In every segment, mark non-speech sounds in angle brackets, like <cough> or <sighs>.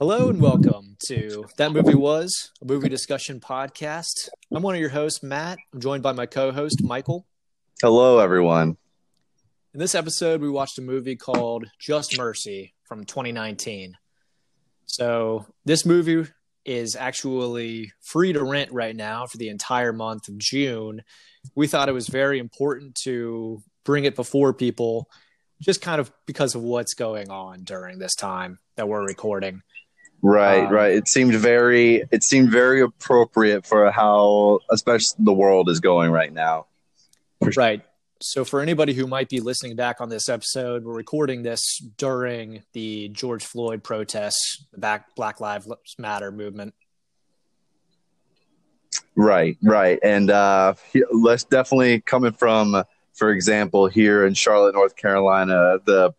Hello and welcome to That Movie Was, a movie discussion podcast. I'm one of your hosts, Matt. I'm joined by my co host, Michael. Hello, everyone. In this episode, we watched a movie called Just Mercy from 2019. So, this movie is actually free to rent right now for the entire month of June. We thought it was very important to bring it before people just kind of because of what's going on during this time that we're recording. Right, Um, right. It seemed very it seemed very appropriate for how especially the world is going right now. Right. So, for anybody who might be listening back on this episode, we're recording this during the George Floyd protests, the back Black Lives Matter movement. Right, right. And uh let's definitely coming from for example here in Charlotte, North Carolina, the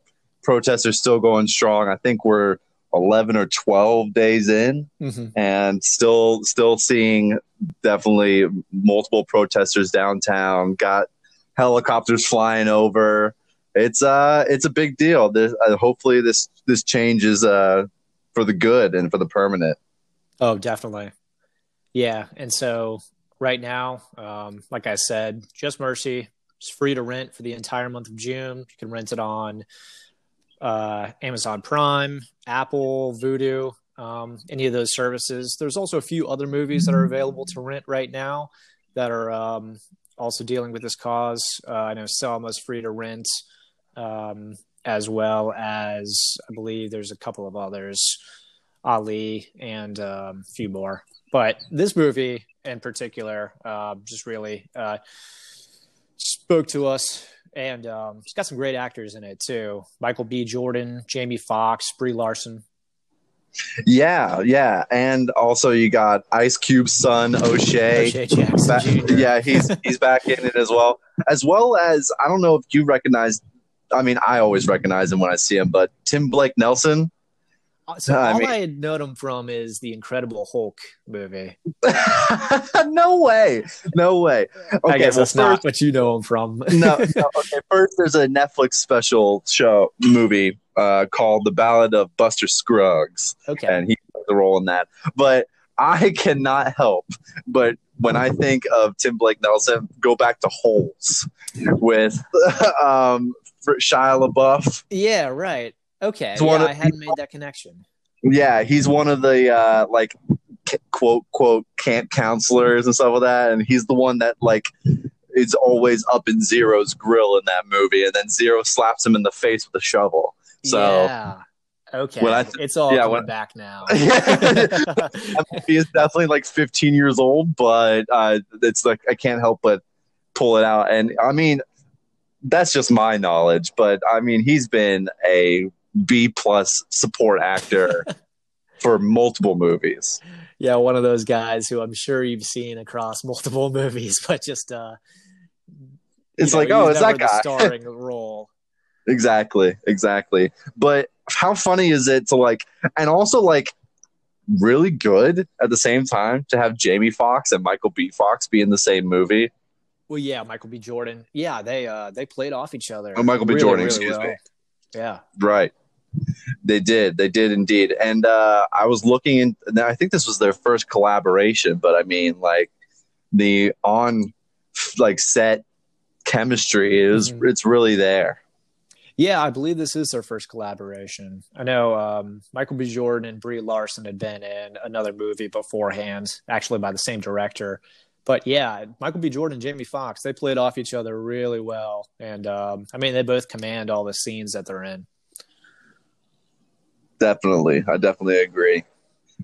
protests are still going strong. I think we're 11 or 12 days in Mm-hmm. and still still seeing definitely multiple protesters downtown got helicopters flying over it's uh it's a big deal this, uh, hopefully this this change is uh for the good and for the permanent Oh, definitely. Yeah. And so, right now, um, like I said, Just Mercy is free to rent for the entire month of June. You can rent it on uh, Amazon Prime, Apple, Vudu, um, any of those services. There's also a few other movies that are available to rent right now that are um, also dealing with this cause. Uh, I know Selma's free to rent, um, as well as I believe there's a couple of others, Ali and um, a few more. But this movie in particular uh, just really uh, spoke to us and um, it's got some great actors in it too. Michael B. Jordan, Jamie Foxx, Brie Larson. yeah yeah and also you got ice cube's son o'shea, O'Shea Jackson Back- yeah he's he's back in it as well as well as i don't know if you recognize i mean i always recognize him when i see him but tim blake nelson <laughs> So I all mean- I had known him from is the Incredible Hulk movie. <laughs> no way no way I guess well, that's not what you know him from. <laughs> no, no. Okay, first there's a Netflix special show movie uh, called The Ballad of Buster Scruggs, okay. and he plays the role in that. But I cannot help but when I think of Tim Blake Nelson, go back to Holes with um, Shia LaBeouf. Yeah, right. Okay. Yeah, of I hadn't made that connection. Yeah, he's one of the uh, like quote quote camp counselors and stuff like that, and he's the one that like is always up in Zero's grill in that movie, and then Zero slaps him in the face with a shovel. So yeah. Okay. When I it's all yeah, when- back now. <laughs> he is definitely like 15 years old, but uh, it's like I can't help but pull it out. And I mean, that's just my knowledge, but I mean, he's been a B plus support actor <laughs> for multiple movies. yeah, one of those guys who I'm sure you've seen across multiple <laughs> movies, but just uh It's know, like, oh, it's that guy. starring <laughs> role. Exactly, exactly. But how funny is it to like, and also like, really good at the same time to have Jamie Foxx and Michael B. Fox be in the same movie. Well, yeah, Michael B. Jordan. Yeah, they uh they played off each other. Oh, Michael B. really, Jordan, really excuse well. me. Yeah. Right. They did. They did indeed. And uh, I was looking in. now, I think this was their first collaboration, but I mean, like the on like set chemistry is Mhm. it's really there. Yeah, I believe this is their first collaboration. I know um, Michael B. Jordan and Brie Larson had been in another movie beforehand, actually by the same director. But yeah, Michael B. Jordan and Jamie Foxx, they played off each other really well. And um, I mean, they both command all the scenes that they're in. Definitely, I definitely agree.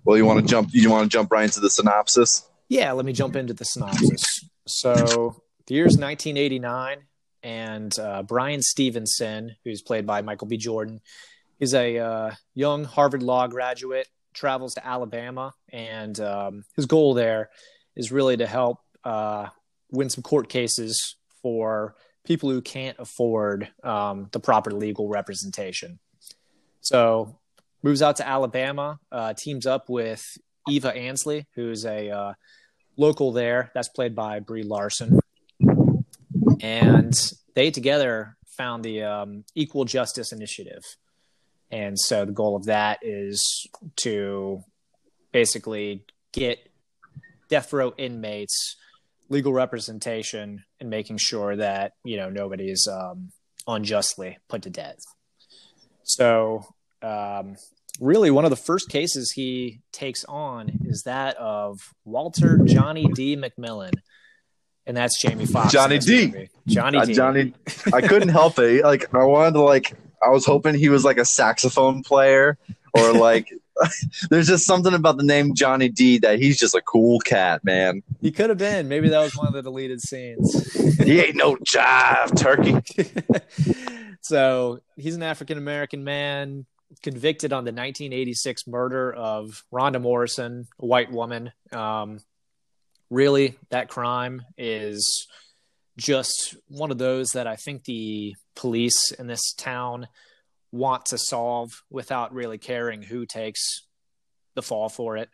Well, you want to jump? You want to jump right into the synopsis? Yeah, let me jump into the synopsis. So the year's 1989, and uh, Bryan Stevenson, who's played by Michael B. Jordan, is a uh, young Harvard Law graduate, travels to Alabama, and um, his goal there is really to help uh, win some court cases for people who can't afford um, the proper legal representation. So moves out to Alabama, uh, teams up with Eva Ansley, who's a uh, local there. That's played by Brie Larson. And they together found the um, Equal Justice Initiative. And so the goal of that is to basically get death row inmates legal representation and making sure that you know nobody is um, unjustly put to death. So, um, really, one of the first cases he takes on is that of Walter Johnny D. McMillan, and that's Jamie Foxx. Johnny D. Movie. Johnny Uh, D. Johnny, <laughs> I couldn't help it. Like I wanted to like. I was hoping he was like a saxophone player or like. <laughs> there's just something about the name Johnny D that he's just a cool cat, man. He could have been. Maybe that was one of the deleted scenes. He ain't no jive turkey. <laughs> so he's an African American man convicted on the 1986 murder of Rhonda Morrison, a white woman. Um, really, that crime is just one of those that I think the police in this town want to solve without really caring who takes the fall for it.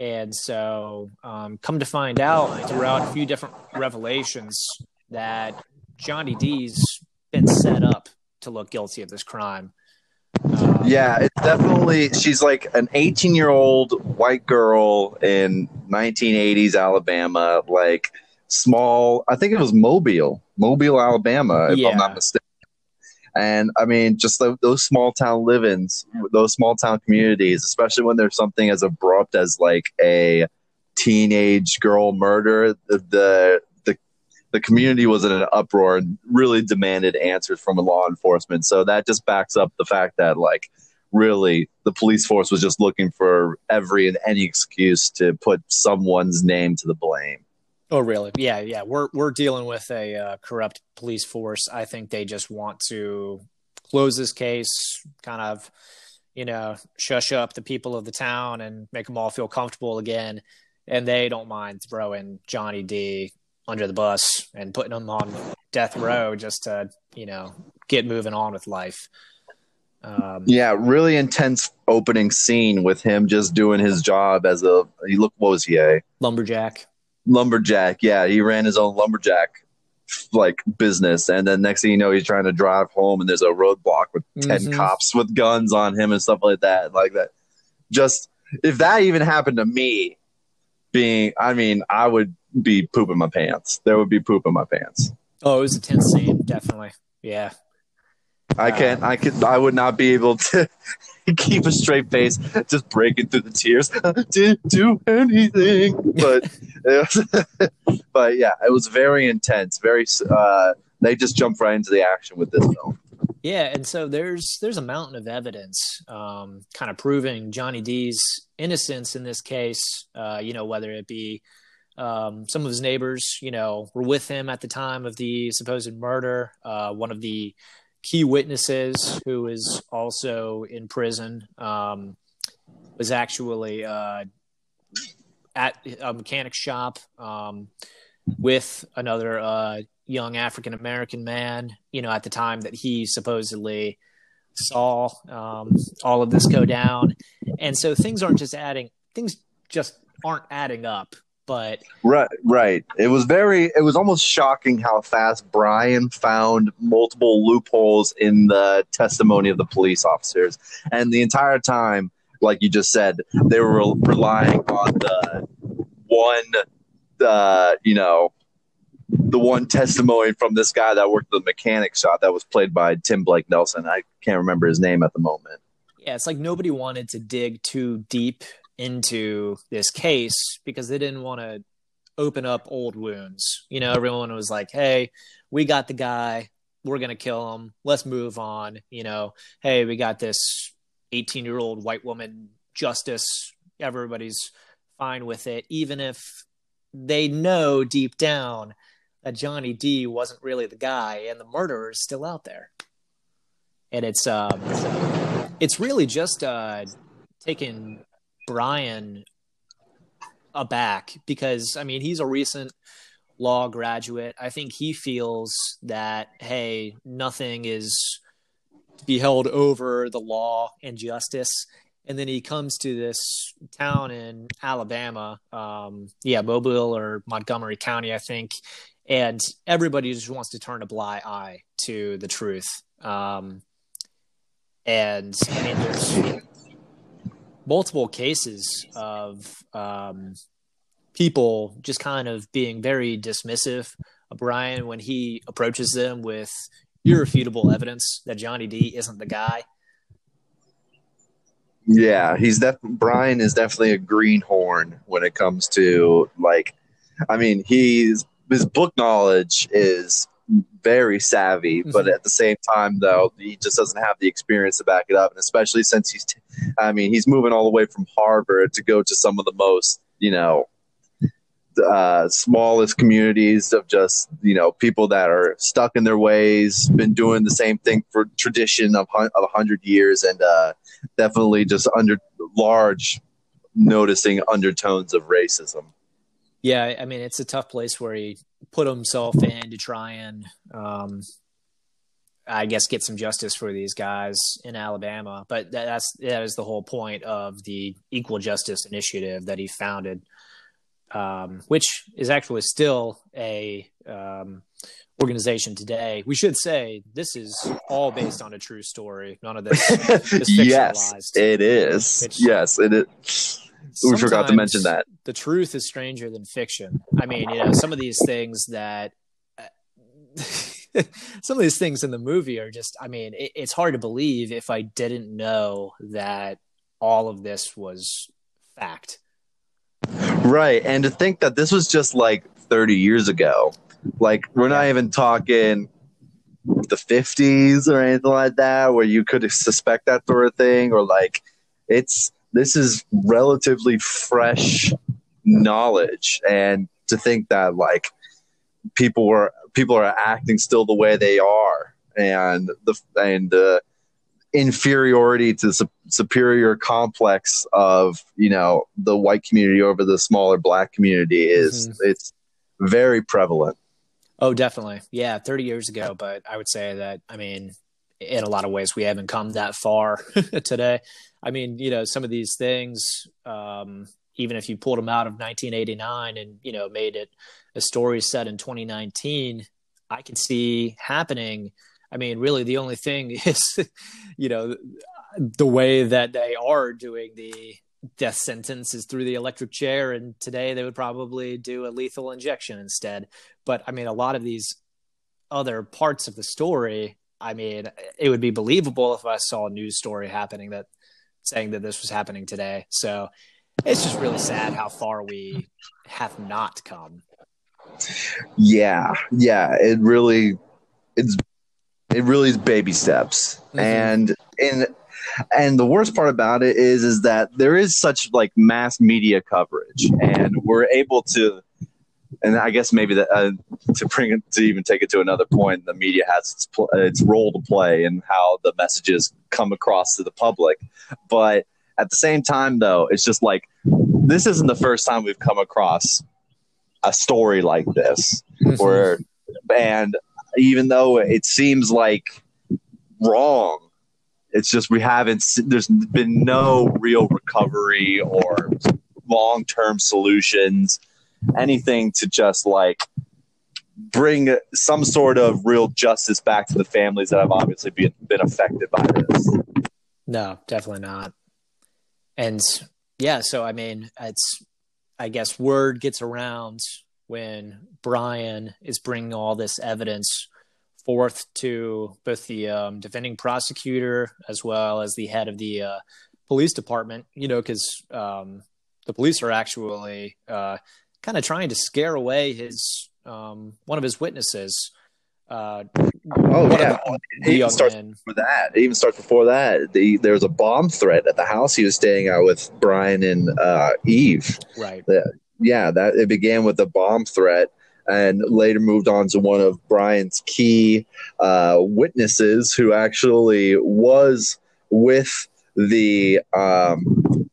And so, um, come to find out throughout a few different revelations that Johnny D's been set up to look guilty of this crime. Um, Yeah, it's definitely. She's like an 18 year old white girl in 1980s Alabama, like small. I think it was Mobile, Mobile, Alabama, if Yeah. I'm not mistaken. And I mean, just tho- those small town livings, those small town communities, especially when there's something as abrupt as like a teenage girl murder, the the the, community was in an uproar and really demanded answers from law enforcement. So that just backs up the fact that like really the police force was just looking for every and any excuse to put someone's name to the blame. Oh, really? Yeah, yeah. We're we're dealing with a uh, corrupt police force. I think they just want to close this case, kind of, you know, shush up the people of the town and make them all feel comfortable again. And they don't mind throwing Johnny D under the bus and putting him on death row just to, you know, get moving on with life. Um, Yeah, really intense opening scene with him just doing his job as a he look what was he a lumberjack. lumberjack. Yeah, he ran his own lumberjack like business, and then next thing you know, he's trying to drive home, and there's a roadblock with 10 Mhm. cops with guns on him and stuff like that. Like that, just if that even happened to me, being, I mean, I would be pooping my pants. There would be poop in my pants. Oh, it was a tense scene, definitely. Yeah. I can't. I could. I would not be able to <laughs> keep a straight face, just breaking through the tears. <laughs> Didn't do anything, but, was, <laughs> but yeah, it was very intense. Very. Uh, they just jumped right into the action with this film. Yeah, and so there's there's a mountain of evidence, um, kind of proving Johnny D's innocence in this case. Uh, you know, whether it be um, some of his neighbors, you know, were with him at the time of the supposed murder. Uh, one of the key witnesses, who is also in prison, um, was actually uh, at a mechanic shop um, with another uh, young African American man, you know, at the time that he supposedly saw um, all of this go down. And so things aren't just adding, things just aren't adding up. But Right, right. It was very. It was almost shocking how fast Brian found multiple loopholes in the testimony of the police officers, and the entire time, like you just said, they were relying on the one, uh, you know, the one testimony from this guy that worked the mechanic shop that was played by Tim Blake Nelson. I can't remember his name at the moment. yeah, it's like nobody wanted to dig too deep into this case because they didn't want to open up old wounds. You know, everyone was like, hey, we got the guy. We're going to kill him. Let's move on. You know, hey, we got this 18 year old white woman justice. Everybody's fine with it, even if they know deep down that Johnny D wasn't really the guy and the murderer is still out there. And it's um it's really just uh taking Brian aback because I mean he's a recent law graduate. I think he feels that hey, nothing is to be held over the law and justice. And then he comes to this town in Alabama, um, yeah, Mobile or Montgomery County, I think, and everybody just wants to turn a blind eye to the truth. Um, And I mean, there's multiple cases of um, people just kind of being very dismissive of Brian when he approaches them with irrefutable evidence that Johnny D isn't the guy. Yeah, he's def- Brian is definitely a greenhorn when it comes to like, I mean, he's his book knowledge is very savvy, mm-hmm. but at the same time, though, he just doesn't have the experience to back it up. And especially since he's, t- I mean, he's moving all the way from Harvard to go to some of the most, you know, uh, smallest communities of just you know people that are stuck in their ways, been doing the same thing for tradition of of a hundred years, and uh, definitely just under large noticing undertones of racism. Yeah, I mean it's a tough place where he put himself in to try and, um, I guess, get some justice for these guys in Alabama. But that's that is the whole point of the Equal Justice Initiative that he founded, um, which is actually still a um, organization today. We should say this is all based on a true story. None of this <laughs> is fictionalized. yes, it is. Which, yes, it is. We forgot to mention that the truth is stranger than fiction. I mean, you know, some of these things that. Uh, <laughs> some of these things in the movie are just i mean it, it's hard to believe if i didn't know that all of this was fact right and to think that this was just like 30 years ago like we're not even talking the 50s or anything like that where you could suspect that sort of thing or like it's this is relatively fresh knowledge. And to think that like people were people are acting still the way they are and the and the inferiority to the superior complex of you know the white community over the smaller black community is mm-hmm. it's very prevalent. Oh definitely. Yeah 30 years ago but i would say that i mean in a lot of ways we haven't come that far <laughs> today i mean you know some of these things um, even if you pulled them out of 1989 and you know made it a story set in 2019 i could see happening. I mean really the only thing <laughs> is you know the way that they are doing the death sentence is through the electric chair and today they would probably do a lethal injection instead. But i mean a lot of these other parts of the story i mean it would be believable if i saw a news story happening that saying that this was happening today so it's just really sad how far we have not come. Yeah, yeah, it really it's it really is baby steps. Mm-hmm. And in and the worst part about it is is that there is such like mass media coverage and we're able to and I guess maybe that uh, to bring it to even take it to another point, the media has its, pl- its role to play in how the messages come across to the public. But at the same time, though, it's just like this isn't the first time we've come across a story like this, mm-hmm. where and even though it seems like wrong, it's just we haven't. There's been no real recovery or long term solutions, anything to just like bring some sort of real justice back to the families that have obviously been, been affected by this. No, definitely not and yeah, so I mean, it's I guess word gets around when Brian is bringing all this evidence forth to both the um, defending prosecutor as well as the head of the uh, police department. You know, because um, the police are actually uh, kind of trying to scare away his um, one of his witnesses. Uh, oh yeah, it even starts before that. It even starts before that. The, there was a bomb threat at the house he was staying at with Brian and uh, Eve. Right. The, yeah, that it began with a bomb threat, and later moved on to one of Brian's key uh, witnesses, who actually was with the um,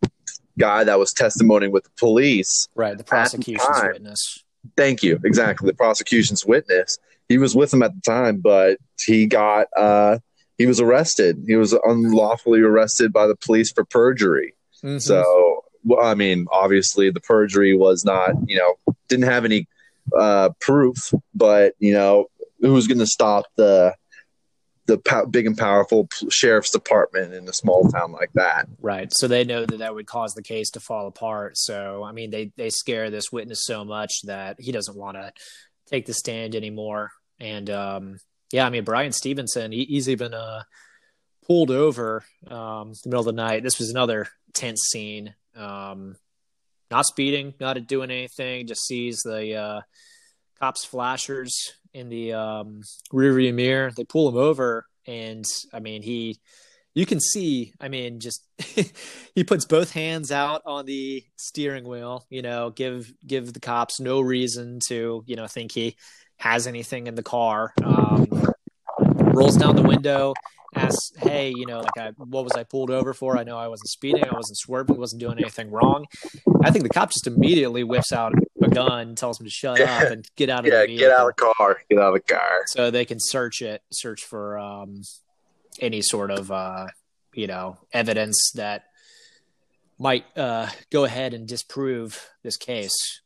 guy that was testimonying with the police. Right, the prosecution's the witness. Thank you. Exactly, the prosecution's witness he was with him at the time, but he got uh, he was arrested. He was unlawfully arrested by the police for perjury. Mm-hmm. So, well, I mean, obviously, the perjury was not, you know, didn't have any uh, proof, but you know, who's going to stop the the po- big and powerful sheriff's department in a small town like that. Right. So they know that that would cause the case to fall apart. So I mean, they they scare this witness so much that he doesn't want to take the stand anymore. And um, yeah, I mean, Bryan Stevenson, he, he's even uh, pulled over um, in the middle of the night. This was another tense scene. Um, not speeding, not doing anything, just sees the uh, cops' flashers in the um, rearview mirror. They pull him over, and I mean, he, you can see, I mean, just <laughs> he puts both hands out on the steering wheel. You know, give give the cops no reason to you know think he has anything in the car. Um, rolls down the window, asks, "Hey, you know, like, I, what was I pulled over for? I know I wasn't speeding, I wasn't swerving, wasn't doing anything wrong." I think the cop just immediately whips out a gun, tells him to shut Yeah. up and get out of <laughs> Yeah, the get out of the car. Get out of the car. so they can search it, search for um, any sort of uh, you know evidence that might uh, go ahead and disprove this case.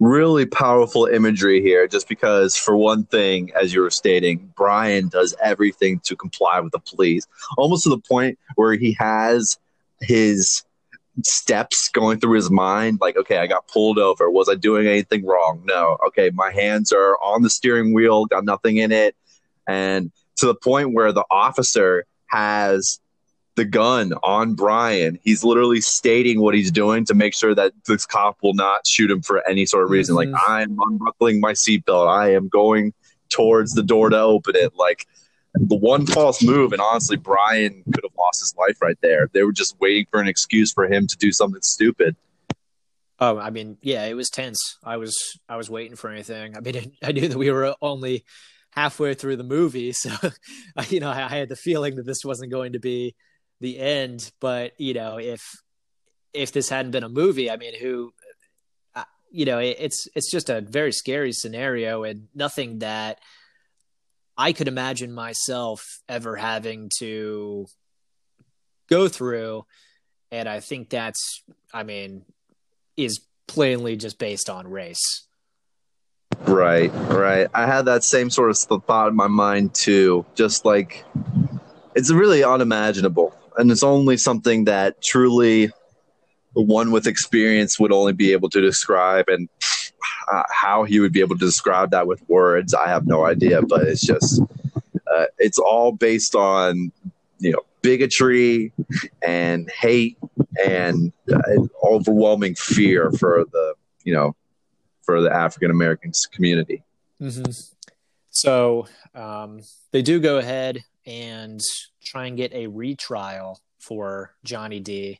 really powerful imagery here just because for one thing as you were stating brian does everything to comply with the police almost to the point where he has his steps going through his mind like okay i got pulled over was i doing anything wrong no okay my hands are on the steering wheel got nothing in it and to the point where the officer has the gun on Brian. He's literally stating what he's doing to make sure that this cop will not shoot him for any sort of reason. Mhm. Like I'm unbuckling my seatbelt. I am going towards the door to open it. Like the one false move, and honestly, Brian could have lost his life right there. They were just waiting for an excuse for him to do something stupid. Oh, I mean, yeah, it was tense. I was I was waiting for anything. I mean, I knew that we were only halfway through the movie, <laughs> so <laughs> you know, I, I had the feeling that this wasn't going to be the end. But you know, if if this hadn't been a movie, I mean, who, uh, you know, it, it's it's just a very scary scenario and nothing that I could imagine myself ever having to go through. And I think that's, I mean, is plainly just based on race. Right, right. I had that same sort of thought in my mind too. Just like it's really unimaginable, and it's only something that truly one with experience would only be able to describe. And uh, how he would be able to describe that with words, I have no idea. But it's just, uh, it's all based on you know bigotry and hate and uh, overwhelming fear for the you know for the African American community. Mm-hmm. So um, they do go ahead and try and get a retrial for Johnny D.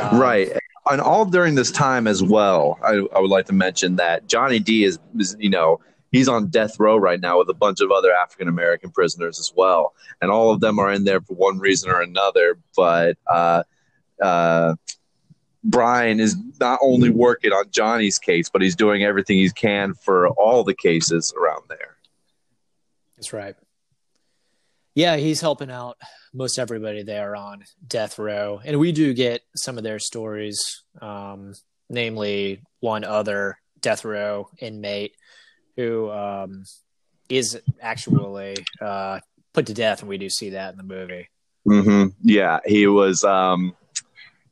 Um, right. And all during this time as well, I, I would like to mention that Johnny D is, is, you know, he's on death row right now with a bunch of other African American prisoners as well. And all of them are in there for one reason or another. But uh, uh, Brian is not only working on Johnny's case, but he's doing everything he can for all the cases around there. That's right. Yeah, he's helping out most everybody there on death row, and we do get some of their stories, um, namely one other death row inmate who um, is actually uh, put to death, and we do see that in the movie. hmm Yeah, he was. Um,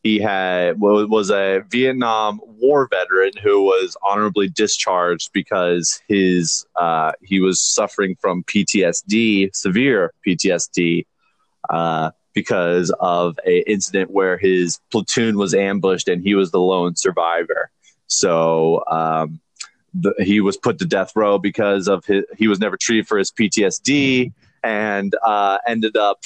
he had was a Vietnam War veteran who was honorably discharged because his uh, he was suffering from PTSD, severe PTSD, uh, because of a incident where his platoon was ambushed and he was the lone survivor. So um, the, he was put to death row because of his. He was never treated for his PTSD and uh, ended up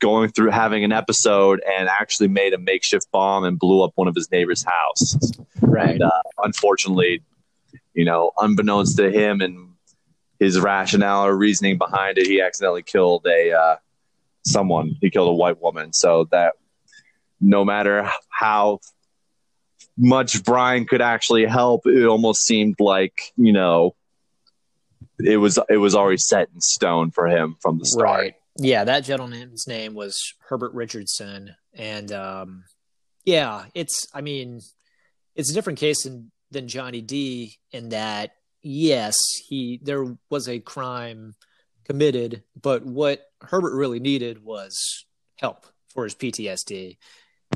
going through having an episode and actually made a makeshift bomb and blew up one of his neighbor's house. Right. And uh, unfortunately, you know, unbeknownst to him and his rationale or reasoning behind it, he accidentally killed a uh, someone. He killed a white woman. So that no matter how much Brian could actually help, it almost seemed like you know it was it was already set in stone for him from the start. Right. Yeah, that gentleman's name was Herbert Richardson, and um, yeah, it's. I mean, it's a different case than than Johnny D in that yes, he there was a crime committed, but what Herbert really needed was help for his PTSD.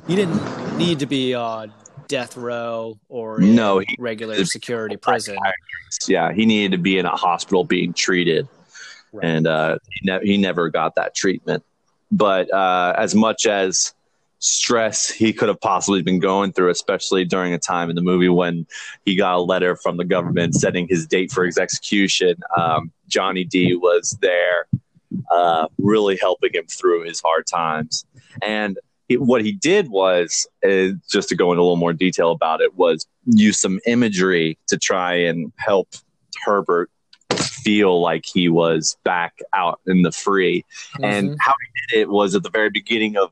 He didn't need to be on death row or no he, regular security prison. Yeah, he needed to be in a hospital being treated, right. and uh, he, ne- he never got that treatment. But uh, as much as stress he could have possibly been going through, especially during a time in the movie when he got a letter from the government setting his date for his execution. Um, Johnny D was there, uh, really helping him through his hard times. And he, what he did was, uh, just to go into a little more detail about it, was use some imagery to try and help Herbert feel like he was back out in the free. Mm-hmm. And how he did it was at the very beginning of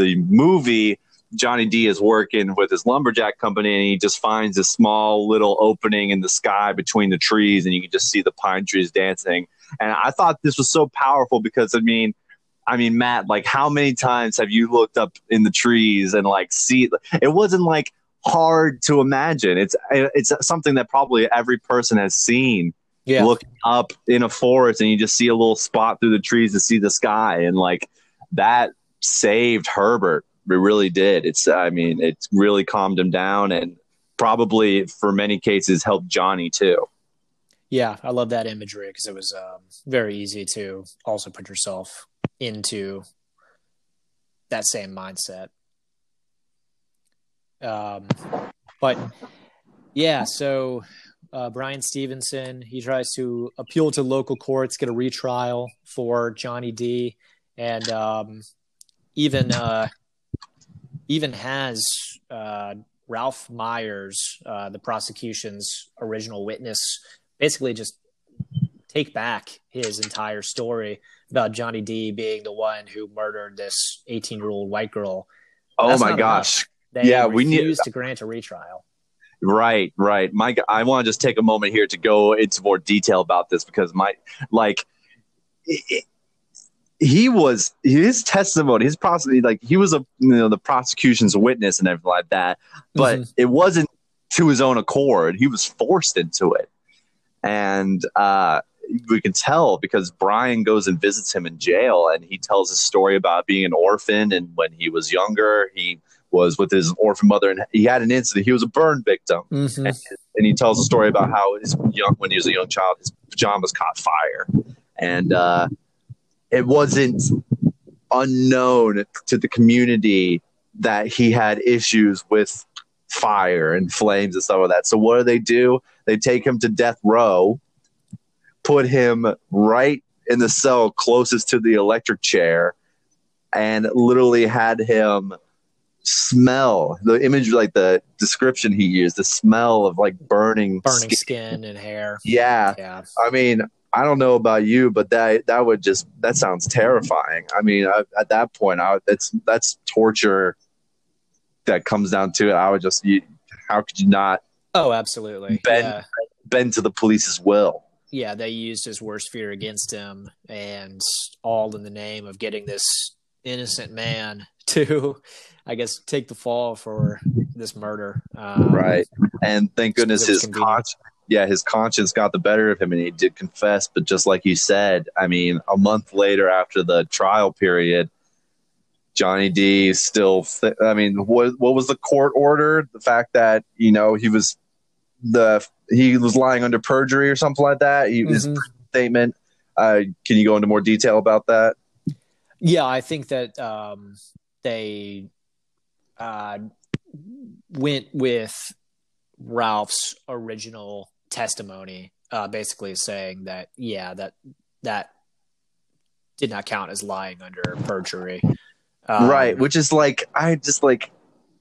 the movie, Johnny D is working with his lumberjack company and he just finds a small little opening in the sky between the trees and you can just see the pine trees dancing. And I thought this was so powerful because I mean, I mean, Matt, like how many times have you looked up in the trees and like see it wasn't like hard to imagine. It's it's something that probably every person has seen. Yeah. Looking up in a forest and you just see a little spot through the trees to see the sky and like that saved Herbert. It really did. It's, I mean, it's really calmed him down and probably for many cases helped Johnny too. Yeah, I love that imagery because it was um, very easy to also put yourself into that same mindset. Um, but yeah, so uh, Bryan Stevenson he tries to appeal to local courts, get a retrial for Johnny D, and um, even uh, even has uh, Ralph Myers, uh, the prosecution's original witness, basically just take back his entire story about Johnny D being the one who murdered this 18 year old white girl. Oh my gosh! yeah, we need to grant a retrial. Right, right. Mike, I want to just take a moment here to go into more detail about this because my like. It, he was his testimony, his prosecute like he was a you know the prosecution's witness and everything like that, but mm-hmm. it wasn't to his own accord. He was forced into it, and uh, we can tell because Brian goes and visits him in jail, and he tells his story about being an orphan and when he was younger, he was with his orphan mother, and he had an incident. He was a burn victim, mm-hmm. and, and, he tells a story about how his young when he was a young child, his pajamas caught fire, and uh, it wasn't unknown to the community that he had issues with fire and flames and stuff like that. So what do they do? They take him to death row, put him right in the cell closest to the electric chair, and literally had him smell the image like the description he used the smell of like burning burning skin, skin and hair yeah yeah i mean I don't know about you, but that that would just that sounds terrifying. I mean, I, at that point, I, that's that's torture. That comes down to it. I would just, you, how could you not? Oh, absolutely. Bend yeah. bend to the police's will. Yeah, they used his worst fear against him, and all in the name of getting this innocent man <laughs> to, I guess, take the fall for this murder. Um, right, and thank goodness his conscience yeah, his conscience got the better of him and he did confess. But just like you said, I mean, a month later after the trial period, Johnny D still, th- I mean, what, what was the court order? The fact that, you know, he was the, he was lying under perjury or something like that. He, mm-hmm. His statement. Uh, can you go into more detail about that? Yeah, I think that um, they uh, went with Ralph's original testimony, uh, basically saying that yeah, that that did not count as lying under perjury. Um, right, which is like I just like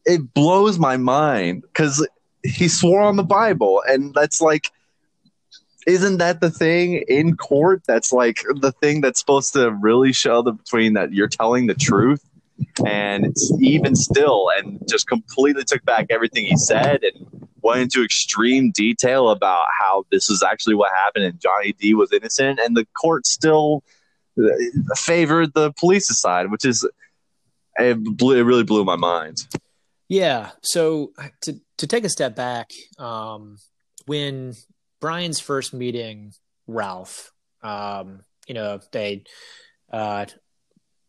it blows my mind because he swore on the Bible, and that's like, isn't that the thing in court? That's like the thing that's supposed to really show the between that you're telling the truth, and even still, and just completely took back everything he said and went into extreme detail about how this is actually what happened and Johnny D was innocent, and the court still uh, favored the police's side, which is it, blew, it really blew my mind. Yeah. So to to take a step back, um, when Brian's first meeting Ralph, um, you know, they uh,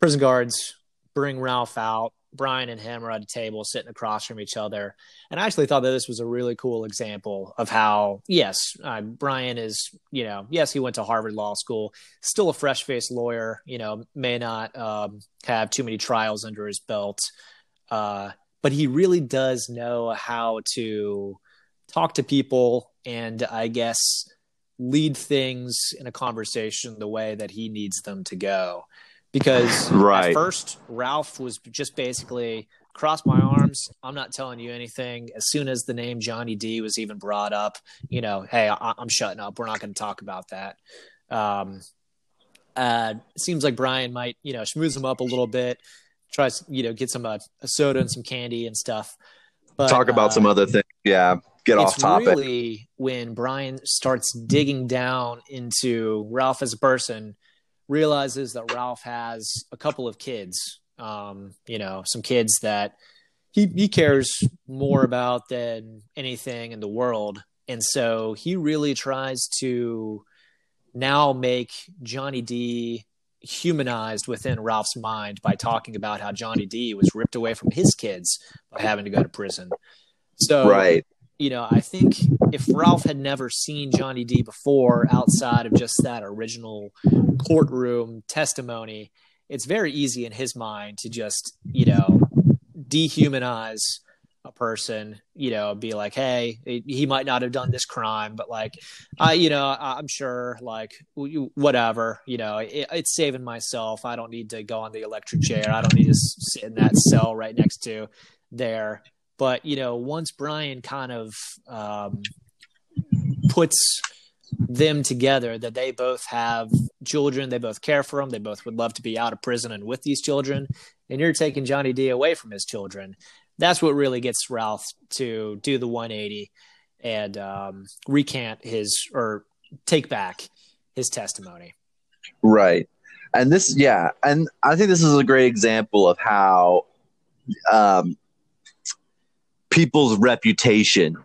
prison guards bring Ralph out. Brian and him are at a table sitting across from each other. And I actually thought that this was a really cool example of how, yes, uh, Brian is, you know, yes, he went to Harvard Law School, still a fresh faced lawyer, you know, may not um, have too many trials under his belt. Uh, but he really does know how to talk to people and I guess lead things in a conversation the way that he needs them to go. Because right. at first, Ralph was just basically cross my arms. I'm not telling you anything. As soon as the name Johnny D was even brought up, you know, hey, I- am shutting up. We're not going to talk about that. Um, uh, seems like Brian might, you know, schmooze him up a little bit, tries, you know, get some uh, a soda and some candy and stuff. But, Talk about uh, some other things. Yeah get off topic. Really, when Brian starts digging down into Ralph as a person, realizes that Ralph has a couple of kids. Um, you know, some kids that he he cares more about than anything in the world, and so he really tries to now make Johnny D humanized within Ralph's mind by talking about how Johnny D was ripped away from his kids by having to go to prison. So right you know, I think if Ralph had never seen Johnny D before outside of just that original courtroom testimony, it's very easy in his mind to just, you know, dehumanize a person, you know, be like, hey, he might not have done this crime, but like, I, you know, I'm sure, like, whatever, you know, it, it's saving myself. I don't need to go on the electric chair. I don't need to sit in that cell right next to there. But you know, once Brian kind of um, puts them together, that they both have children, they both care for them, they both would love to be out of prison and with these children, and you're taking Johnny D away from his children. That's what really gets Ralph to do the 180 and um, recant his or take back his testimony. Right. And this, yeah. And I think this is a great example of how um, people's reputation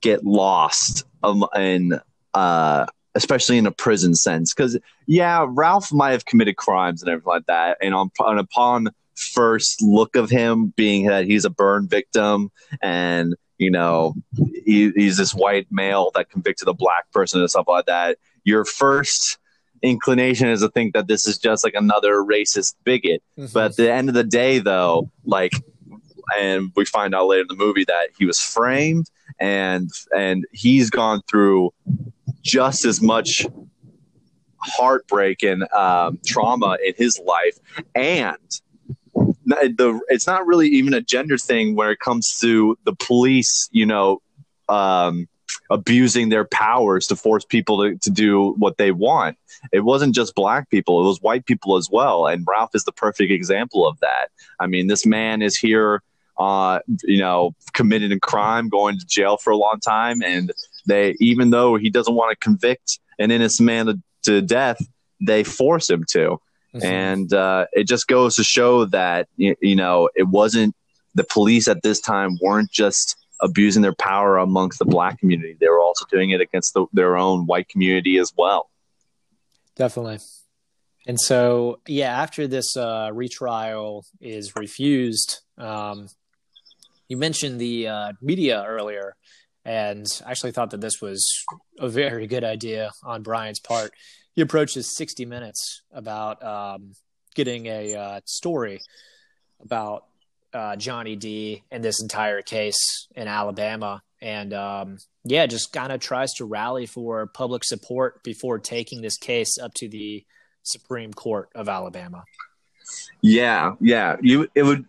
get lost um, in uh, especially in a prison sense because yeah ralph might have committed crimes and everything like that and, on, and upon first look of him being that he's a burn victim and you know he, he's this white male that convicted a black person and stuff like that your first inclination is to think that this is just like another racist bigot mm-hmm. but at the end of the day though like and we find out later in the movie that he was framed and and he's gone through just as much heartbreak and um, trauma in his life and the it's not really even a gender thing where it comes to the police you know um, abusing their powers to force people to, to do what they want. It wasn't just black people, it was white people as well. And Ralph is the perfect example of that. I mean, this man is here uh, you know, committed a crime, going to jail for a long time, and they, even though he doesn't want to convict an innocent man to, to death, they force him to, mm-hmm. and uh, it just goes to show that you, you know it wasn't the police at this time weren't just abusing their power amongst the black community; they were also doing it against the, their own white community as well. Definitely. And so, yeah, after this uh, retrial is refused, um, you mentioned the uh, media earlier, and I actually thought that this was a very good idea on Brian's part. He approaches 60 Minutes about um, getting a uh, story about uh, Johnny D and this entire case in Alabama. And um, yeah, just kind of tries to rally for public support before taking this case up to the Supreme Court of Alabama. Yeah, yeah. You it would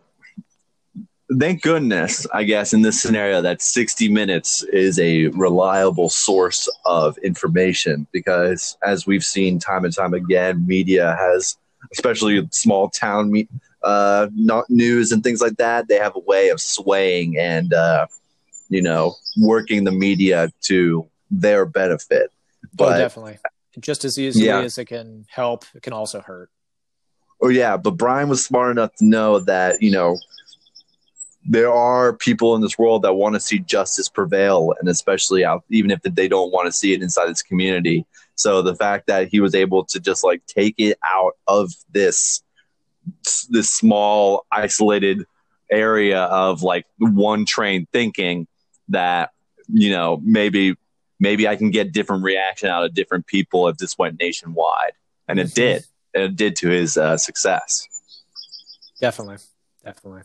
thank goodness, I guess, in this scenario, that 60 Minutes is a reliable source of information because, as we've seen time and time again, media has, especially small town me- uh, not news and things like that, they have a way of swaying and, uh, you know, working the media to their benefit. Oh, but, oh, definitely. Just as easily yeah. as it can help, it can also hurt. Oh, yeah. But Brian was smart enough to know that, you know, there are people in this world that want to see justice prevail, and especially out, even if they don't want to see it inside this community. So the fact that he was able to just like take it out of this this small isolated area of like one train thinking that you know maybe maybe I can get different reaction out of different people if this went nationwide, and it did, and it did to his uh, success. Definitely, definitely.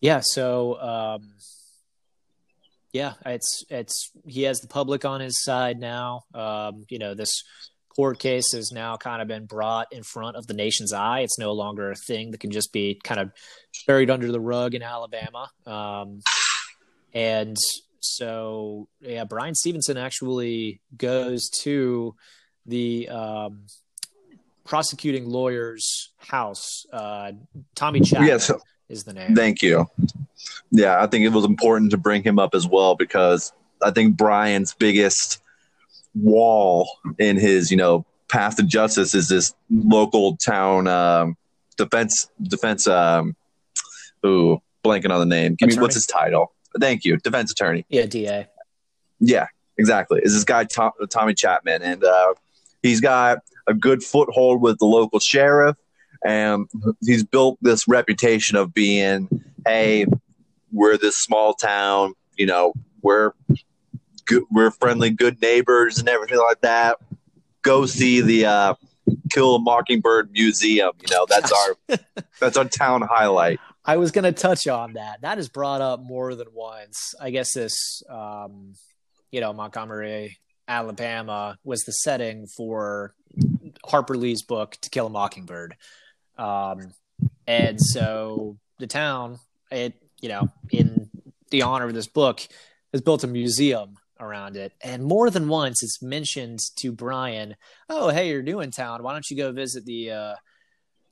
Yeah. So, um, yeah, it's it's he has the public on his side now. Um, you know, this court case has now kind of been brought in front of the nation's eye. It's no longer a thing that can just be kind of buried under the rug in Alabama. Um, and so, yeah, Bryan Stevenson actually goes to the um, prosecuting lawyer's house. Uh, Tommy Chapman. Is the name. Thank you. Yeah, I think it was important to bring him up as well because I think Brian's biggest wall in his, you know, path to justice is this local town um, defense defense. Um, ooh, blanking on the name. Give me what's his title? Thank you, defense attorney. Yeah, DA. Yeah, exactly. Is this guy Tom, Tommy Chapman, and uh, he's got a good foothold with the local sheriff, and he's built this reputation of being, hey, we're this small town, you know, we're good, we're friendly, good neighbors, and everything like that. Go see the uh, Kill a Mockingbird Museum. You know, that's our <laughs> that's our town highlight. I was going to touch on that. That is brought up more than once. I guess this, um, you know, Montgomery, Alabama was the setting for Harper Lee's book To Kill a Mockingbird. Um, and so the town, it, you know, in the honor of this book, has built a museum around it. And more than once, it's mentioned to Brian, "Oh, hey, you're new in town. Why don't you go visit the uh,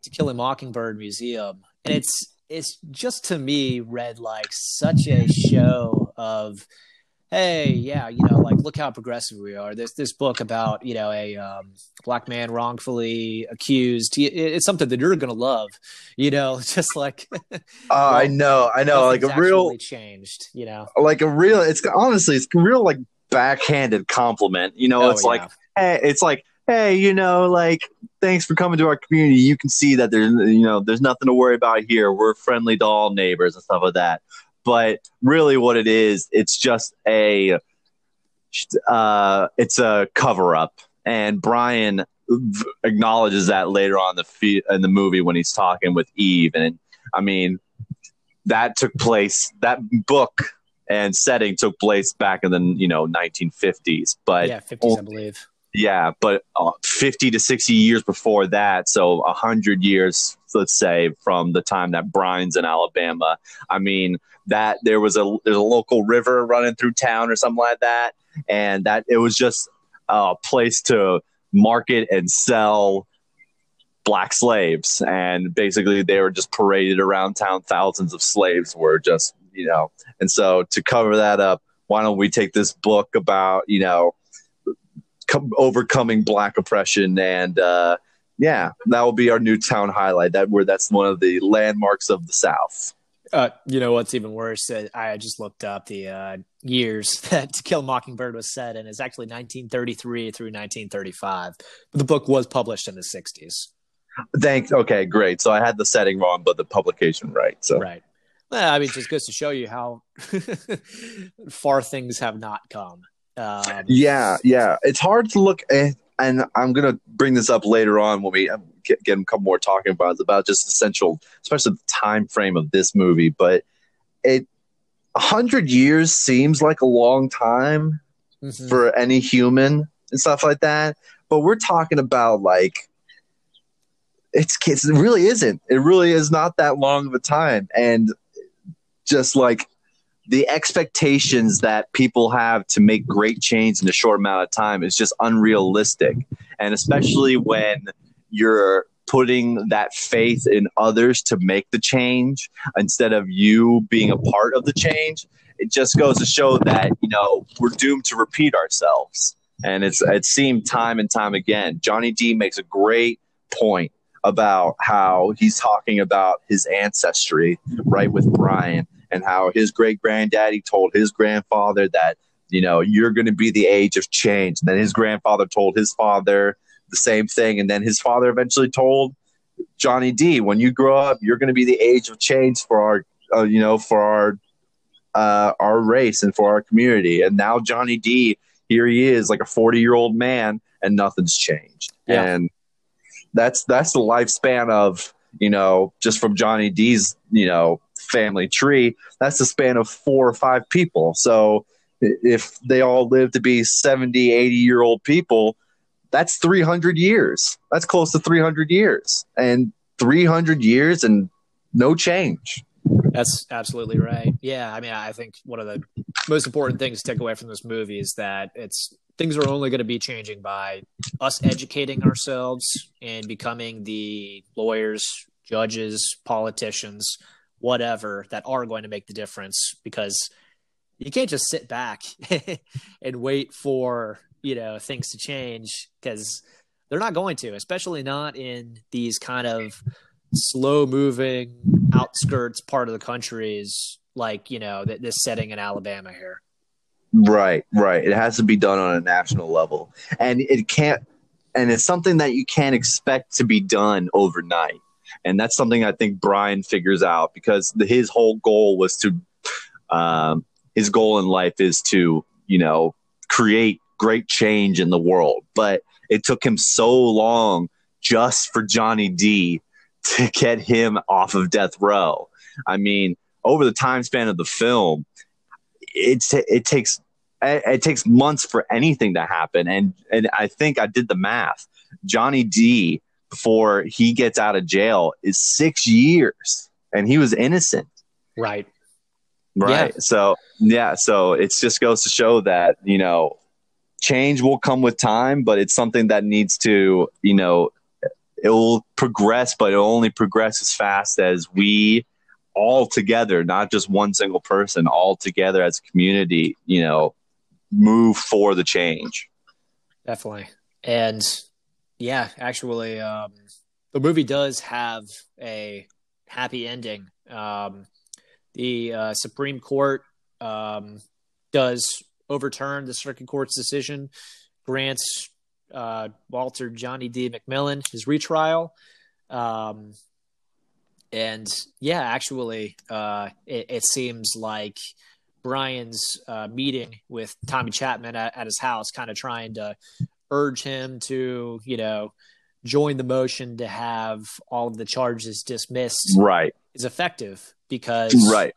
To Kill a Mockingbird museum?" And it's it's just to me read like such a show of hey yeah you know like look how progressive we are there's this book about you know a um, black man wrongfully accused it's something that you're gonna love you know <laughs> just like uh, well, i know i know like a real changed you know like a real it's honestly it's a real like backhanded compliment you know oh, it's yeah. like hey it's like hey, you know, like thanks for coming to our community. You can see that there's you know there's nothing to worry about here. We're friendly to all neighbors and stuff like that. But really, what it is, it's just a uh, it's a cover up, and Bryan acknowledges that later on the in the movie when he's talking with Eve, and I mean that took place. That book and setting took place back in the you know 1950s, but yeah, 50s, I believe yeah, but uh, 50 to 60 years before that, so 100 years, let's say, from the time that Bryan's in Alabama. I mean, that there was a there's a local river running through town or something like that, and that it was just a place to market and sell black slaves, and basically they were just paraded around town. Thousands of slaves were just you know, and so to cover that up, why don't we take this book about you know overcoming black oppression and uh, yeah that will be our new town highlight that where that's one of the landmarks of the south. Uh, you know what's even worse? Uh, i just looked up the uh, years <laughs> that to kill mockingbird was set and it's actually 1933 through 1935 but the book was published in the 60s thanks. Okay great. So i had the setting wrong but the publication right so. Right. Well, I mean, it just goes to show you how <laughs> far things have not come. Um, yeah, yeah. It's hard to look at, and I'm gonna bring this up later on when we get, get a couple more talking about it, about just essential, especially the time frame of this movie. But it, a hundred years seems like a long time mm-hmm. for any human and stuff like that. But we're talking about like it's, it's it really isn't. It really is not that long of a time, and just like the expectations that people have to make great change in a short amount of time is just unrealistic. And especially when you're putting that faith in others to make the change instead of you being a part of the change, it just goes to show that, you know, we're doomed to repeat ourselves. And it's it seemed time and time again. Johnny D makes a great point about how he's talking about his ancestry, right, with Brian, and how his great granddaddy told his grandfather that, you know, you're going to be the age of change. And then his grandfather told his father the same thing. And then his father eventually told Johnny D, when you grow up, you're going to be the age of change for our, uh, you know, for our, uh, our race and for our community. And now Johnny D, here he is, like a 40 year old man, and nothing's changed. Yeah. And that's that's the lifespan of you know just from Johnny D's you know family tree. That's the span of four or five people. So if they all live to be 70, 80 year old people, that's 300 years. That's close to 300 years. And 300 years and no change. That's absolutely right. Yeah, I mean, I think one of the most important things to take away from this movie is that it's things are only going to be changing by us educating ourselves and becoming the lawyers, judges, politicians, whatever that are going to make the difference because you can't just sit back <laughs> and wait for, you know, things to change because they're not going to, especially not in these kind of slow moving outskirts part of the countries like, you know, this setting in Alabama here. Right, right. It has to be done on a national level. And it can't and it's something that you can't expect to be done overnight. And that's something I think Brian figures out because the, his whole goal was to um, his goal in life is to, you know, create great change in the world. But it took him so long just for Johnny D to <laughs> get him off of death row. I mean, over the time span of the film, it's it takes it takes months for anything to happen and and I think I did the math. Johnny D before he gets out of jail is 6 years and he was innocent. Right. Right. Yeah. So, yeah, so it just goes to show that, you know, change will come with time, but it's something that needs to, you know, it will progress, but it'll only progress as fast as we all together, not just one single person, all together as a community, you know, move for the change. Definitely. And yeah, actually, um, the movie does have a happy ending. Um, the uh, Supreme Court um, does overturn the circuit court's decision, grants uh, Walter Johnny D. McMillan his retrial. Um, and yeah, actually, uh, it, it, seems like Brian's uh, meeting with Tommy Chapman at, at his house, kind of trying to urge him to, you know, join the motion to have all of the charges dismissed. Right. Is effective because right.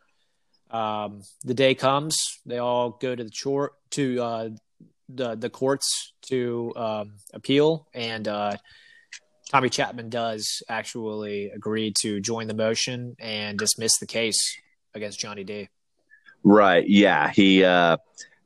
Um, the day comes, they all go to the chor- to uh, the the courts to um, appeal, and uh, Tommy Chapman does actually agree to join the motion and dismiss the case against Johnny D. Right. Yeah. He uh,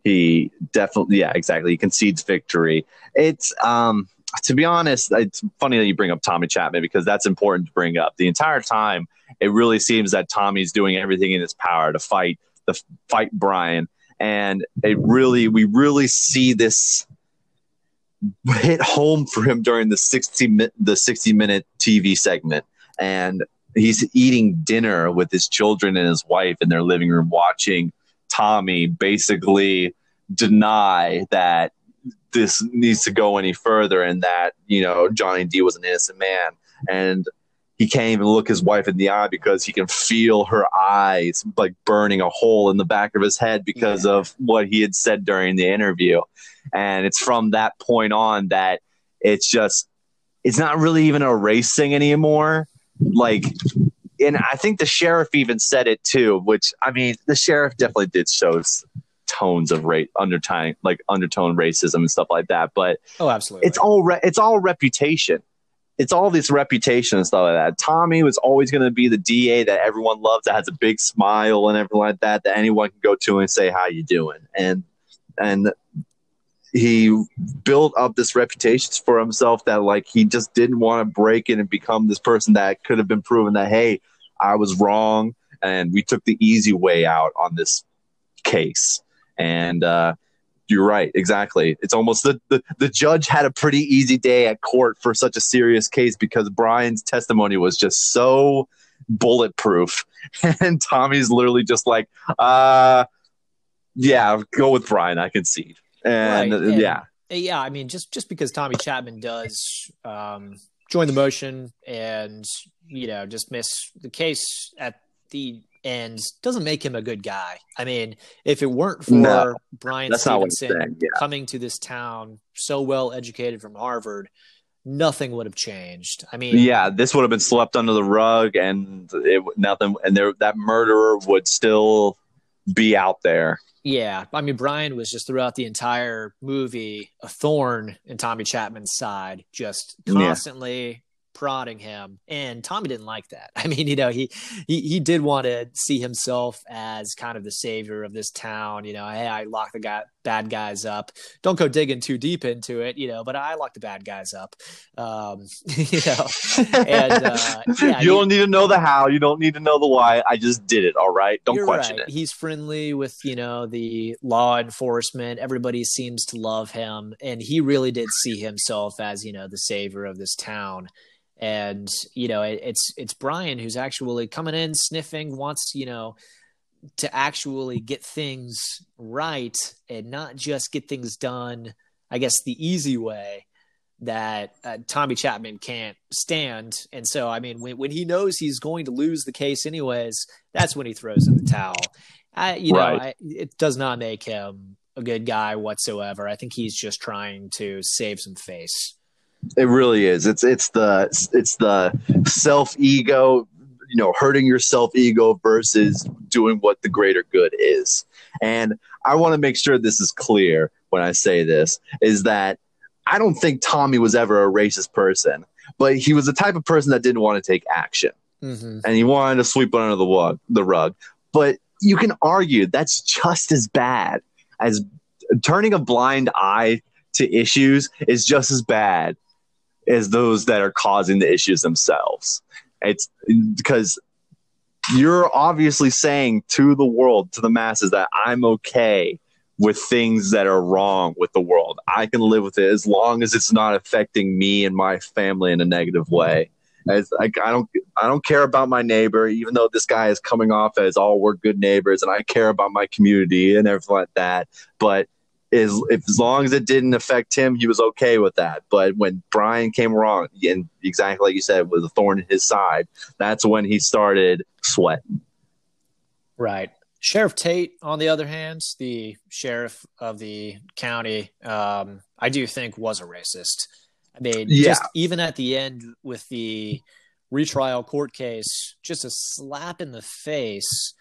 he definitely. Yeah. Exactly. He concedes victory. It's um to be honest, it's funny that you bring up Tommy Chapman because that's important to bring up. The entire time, it really seems that Tommy's doing everything in his power to fight the fight Brian and it really we really see this hit home for him during the 60 the 60 minute TV segment and he's eating dinner with his children and his wife in their living room watching Tommy basically deny that this needs to go any further and that you know Johnny D was an innocent man and he can't even look his wife in the eye because he can feel her eyes like burning a hole in the back of his head because yeah. of what he had said during the interview. And it's from that point on that it's just, it's not really even a race thing anymore. Like, and I think the sheriff even said it too, which I mean, the sheriff definitely did show tones of rate undertone, like undertone racism and stuff like that. But oh, absolutely, it's all re- it's all reputation it's all this reputation and stuff like that. Tommy was always going to be the DA that everyone loves, that has a big smile and everything like that, that anyone can go to and say, "How you doing?" and and he built up this reputation for himself that like he just didn't want to break it and become this person that could have been proven that hey, I was wrong and we took the easy way out on this case. And uh, you're right. Exactly. It's almost the, the the judge had a pretty easy day at court for such a serious case because Brian's testimony was just so bulletproof, <laughs> and Tommy's literally just like, uh, yeah, go with Brian. I concede. And, right. and yeah, yeah. I mean, just just because Tommy Chapman does um, join the motion and you know just miss the case at the end doesn't make him a good guy. I mean, if it weren't for no, Bryan Stevenson yeah. coming to this town so well educated from Harvard, nothing would have changed. I mean, yeah, this would have been swept under the rug, and it nothing, and there that murderer would still be out there. Yeah, I mean, Brian was just throughout the entire movie a thorn in Tommy Chapman's side, just constantly prodding him and tommy didn't like that. <laughs> I mean you know he he, he did want to see himself as kind of the savior of this town you know hey i lock the guy, bad guys up. Don't go digging too deep into it you know but i lock the bad guys up um <laughs> you know and uh, <laughs> yeah, you don't need to know the how you don't need to know the why. I just did it all right? Don't question right. it. He's friendly with you know the law enforcement. Everybody seems to love him and he really did see himself as you know the savior of this town and you know it, it's it's Brian who's actually coming in sniffing wants you know to actually get things right and not just get things done I guess the easy way that uh, Tommy Chapman can't stand. And so I mean when when he knows he's going to lose the case anyways that's when he throws in the towel. I, you right. know I, it does not make him a good guy whatsoever. I think he's just trying to save some face it really is. It's it's the it's the self ego, you know, hurting your self ego versus doing what the greater good is. And I want to make sure this is clear when I say this is that I don't think Tommy was ever a racist person, but he was the type of person that didn't want to take action. Mm-hmm. And he wanted to sweep it under the rug, the rug. But you can argue that's just as bad as turning a blind eye to issues is just as bad as those that are causing the issues themselves. It's because you're obviously saying to the world, to the masses, that I'm okay with things that are wrong with the world. I can live with it as long as it's not affecting me and my family in a negative way. As like I don't I don't care about my neighbor, even though this guy is coming off as all oh, we're good neighbors and I care about my community and everything like that. But is if as long as it didn't affect him, he was okay with that. But when Brian came along, and exactly like you said, with a thorn in his side, that's when he started sweating. Right. Sheriff Tate, on the other hand, the sheriff of the county, um, I do think was a racist. I mean, yeah. just even at the end with the retrial court case, just a slap in the face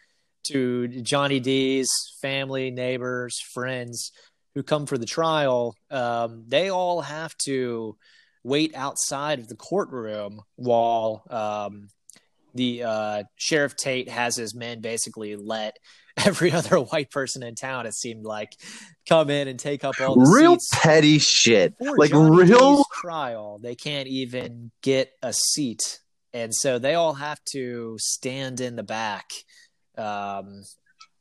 to Johnny D's family, neighbors, friends who come for the trial, um, they all have to wait outside of the courtroom while um, the uh, sheriff Tate has his men basically let <laughs> every other white person in town. It seemed like come in and take up all the real seats. petty shit. For like Johnny real D's trial. They can't even get a seat, and so they all have to stand in the back. Um,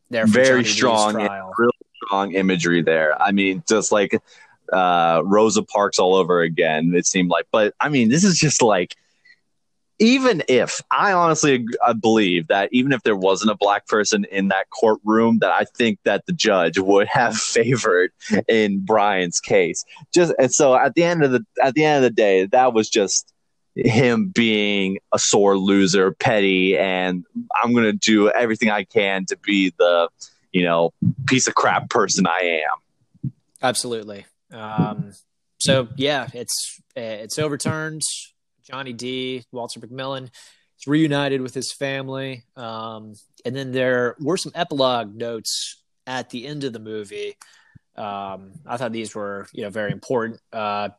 there very Johnny strong, real strong imagery there. I mean, just like uh, Rosa Parks all over again. It seemed like, but I mean, this is just like even if I honestly I believe that even if there wasn't a black person in that courtroom, that I think that the judge would have <laughs> favored in Brian's case. Just and so at the end of the at the end of the day, that was just him being a sore loser, petty, and I'm gonna do everything I can to be the you know, piece of crap person I am. Absolutely. Um, so yeah, it's it's overturned. Johnny D, Walter McMillan is reunited with his family, um, and then there were some epilogue notes at the end of the movie. Um, I thought these were you know very important. Uh,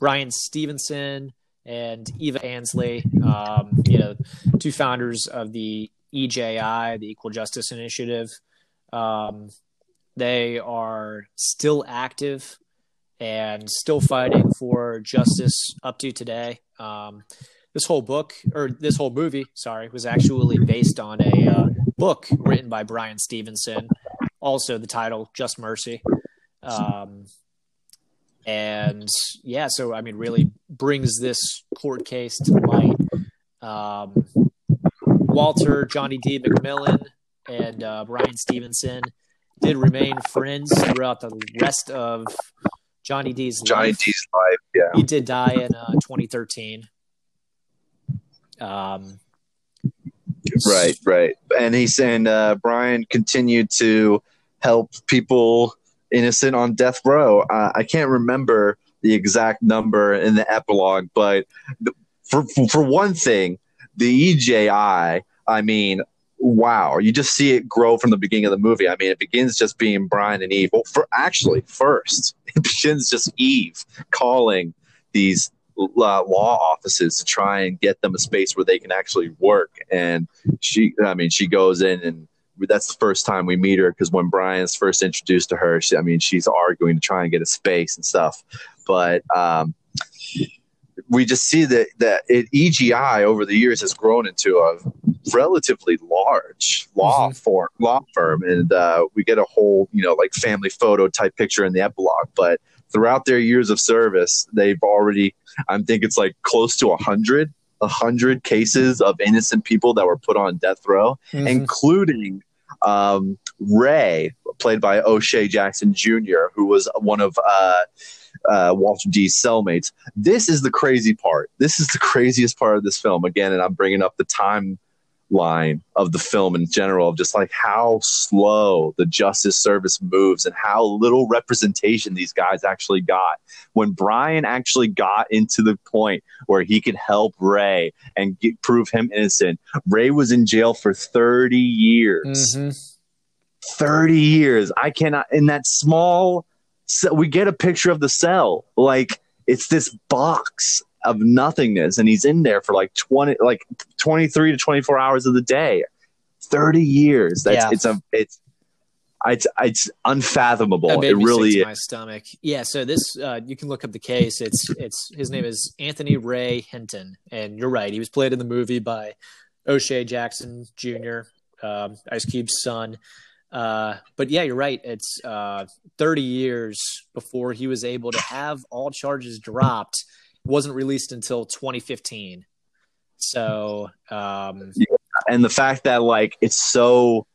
Bryan Stevenson and Eva Ansley, um, you know, two founders of the EJI, the Equal Justice Initiative. Um, they are still active and still fighting for justice up to today. Um, this whole book, or this whole movie, sorry, was actually based on a uh, book written by Bryan Stevenson. Also, the title "Just Mercy." Um, and yeah, so I mean, really brings this court case to light. Um, Walter, Johnny D. McMillan, and uh, Bryan Stevenson did remain friends throughout the rest of Johnny D's Johnny life. D's life. Yeah. He did die in uh, 2013. Um, Right, right. And he's saying uh, Brian continued to help people innocent on death row. Uh, I can't remember the exact number in the epilogue, but for for one thing, the EJI. I mean, wow! You just see it grow from the beginning of the movie. I mean, it begins just being Brian and Eve. Well, for actually, first <laughs> it begins just Eve calling these uh, law offices to try and get them a space where they can actually work. And she, I mean, she goes in and that's the first time we meet her because when Brian's first introduced to her, she, I mean, she's arguing to try and get a space and stuff. But um, we just see that that it, EJI over the years has grown into a relatively large law Mhm. firm, law firm, and uh, we get a whole you know like family photo type picture in the epilogue. But throughout their years of service, they've already, I think it's like close to a hundred, a hundred cases of innocent people that were put on death row mhm. including um, Ray, played by O'Shea Jackson Jr., who was one of uh, uh, Walter D's cellmates. This is the crazy part. This is the <laughs> craziest part of this film. Again, and I'm bringing up the timeline of the film in general, of just like how slow the Justice Service moves and how little representation these guys actually got. When Brian actually got into the point where he could help Ray and get, prove him innocent, Ray was in jail for 30 years. Mhm. 30 years. I cannot, in that small, ce- we get a picture of the cell. Like it's this box of nothingness. And he's in there for like 20, like 23 to 24 hours of the day. 30 years. That's, Yeah. it's a, it's, it's, it's unfathomable. It really is. my stomach. Yeah, so this uh, you can look up the case. It's it's his name is Anthony Ray Hinton, and you're right. He was played in the movie by O'Shea Jackson Jr., um, Ice Cube's son. Uh, but yeah, you're right. It's uh, 30 years before he was able to have all charges dropped. It wasn't released until 2015. So um, and the fact that like it's so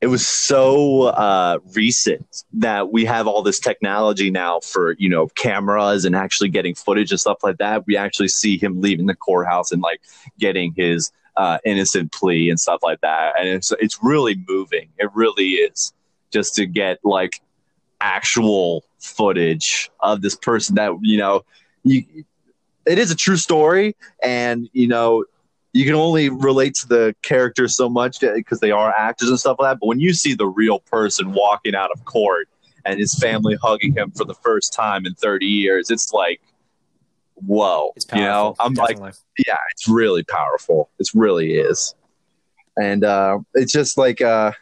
it was so uh recent that we have all this technology now for you know cameras and actually getting footage and stuff like that we actually see him leaving the courthouse and like getting his uh innocent plea and stuff like that. And it's it's really moving. It really is just to get like actual footage of this person that you know you it is a true story. And you know you can only relate to the characters so much because they are actors and stuff like that. But when you see the real person walking out of court and his family hugging him for the first time in 30 years, it's like, whoa. it's you know. I'm like, yeah, it's really powerful. It really is. And uh, it's just like uh,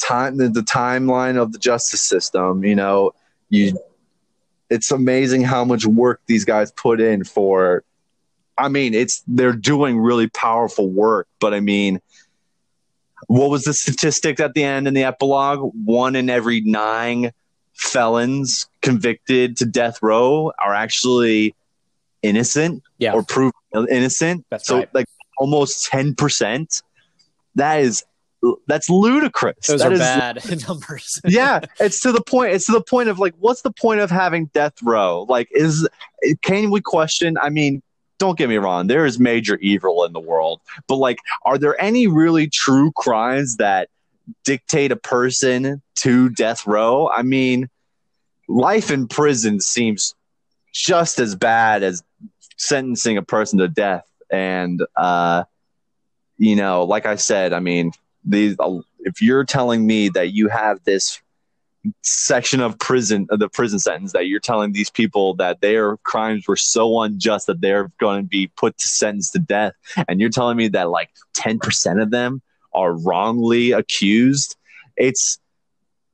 time the, the timeline of the justice system. You know, you. It's amazing how much work these guys put in for. I mean, it's they're doing really powerful work, but I mean, what was the statistic at the end in the epilogue? One in every nine felons convicted to death row are actually innocent Yeah. or proven innocent. That's so right. like almost ten percent. That is that's ludicrous. Those That are is- bad <laughs> numbers. <laughs> yeah, it's to the point. It's to the point of like, what's the point of having death row? Like, is can we question? I mean, don't get me wrong. There is major evil in the world, but like, are there any really true crimes that dictate a person to death row? I mean, life in prison seems just as bad as sentencing a person to death. And uh, you know, like I said, I mean, these if you're telling me that you have this section of prison the prison sentence that you're telling these people that their crimes were so unjust that they're going to be put to sentence to death and you're telling me that like 10% of them are wrongly accused it's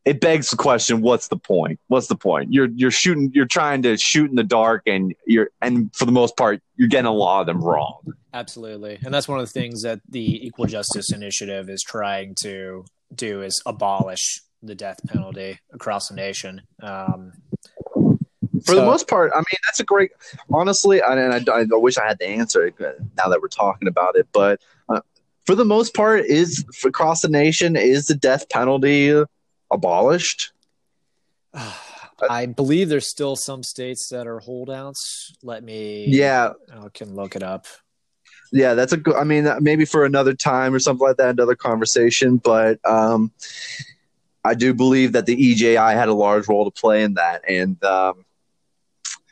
it begs the question what's the point what's the point you're you're shooting you're trying to shoot in the dark and you're and for the most part you're getting a lot of them wrong Absolutely. And that's one of the things that the Equal Justice Initiative is trying to do is abolish the death penalty across the nation. Um, for so, the most part, I mean, that's a great. Honestly, and I, I, wish I had the answer now that we're talking about it. But uh, for the most part, is across the nation is the death penalty abolished? <sighs> I believe there's still some states that are holdouts. Let me. Yeah, I can look it up. Yeah, that's a good. I mean, maybe for another time or something like that, another conversation. But um, I do believe that the EJI had a large role to play in that, and um,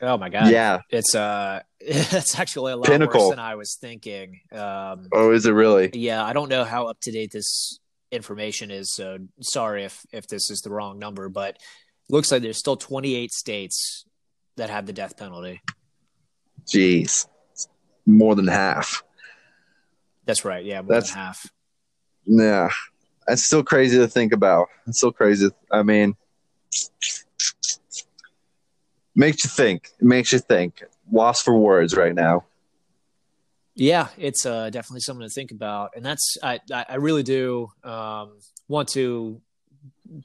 oh my god, yeah, it's uh, <laughs> it's actually a lot Pinnacle. worse than I was thinking. Um, oh, is it really? Yeah, I don't know how up to date this information is. So sorry if if this is the wrong number, but looks like there's still 28 states that have the death penalty. Jeez, more than half. That's right. Yeah, more That's, than half. Yeah, that's still crazy to think about. It's still crazy. I mean, makes you think. It makes you think. Lost for words right now. Yeah, it's uh, definitely something to think about, and that's I I really do um, want to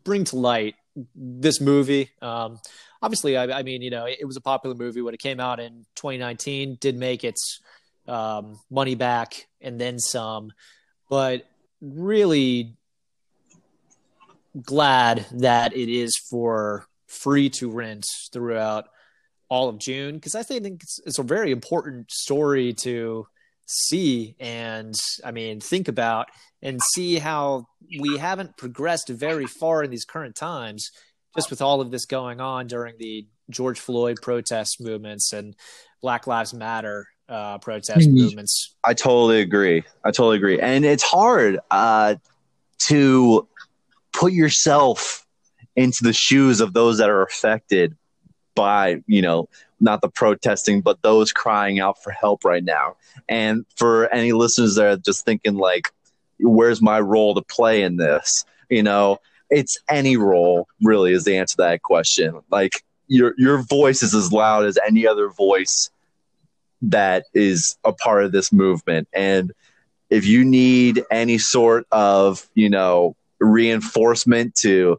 bring to light this movie. Um, obviously, I, I, mean, you know, it, it, was a popular movie when it came out in 2019. Did make its um, money back and then some, but really glad that it is for free to rent throughout all of June because I think it's, it's a very important story to see and I mean think about and see how we haven't progressed very far in these current times just with all of this going on during the George Floyd protest movements and Black Lives Matter uh, protest mm-hmm. movements. I totally agree. I totally agree. And it's hard uh, to put yourself into the shoes of those that are affected by, you know, not the protesting, but those crying out for help right now. And for any listeners that are just thinking like, where's my role to play in this? You know, it's any role really is the answer to that question. Like your your voice is as loud as any other voice that is a part of this movement. And if you need any sort of, you know, reinforcement to,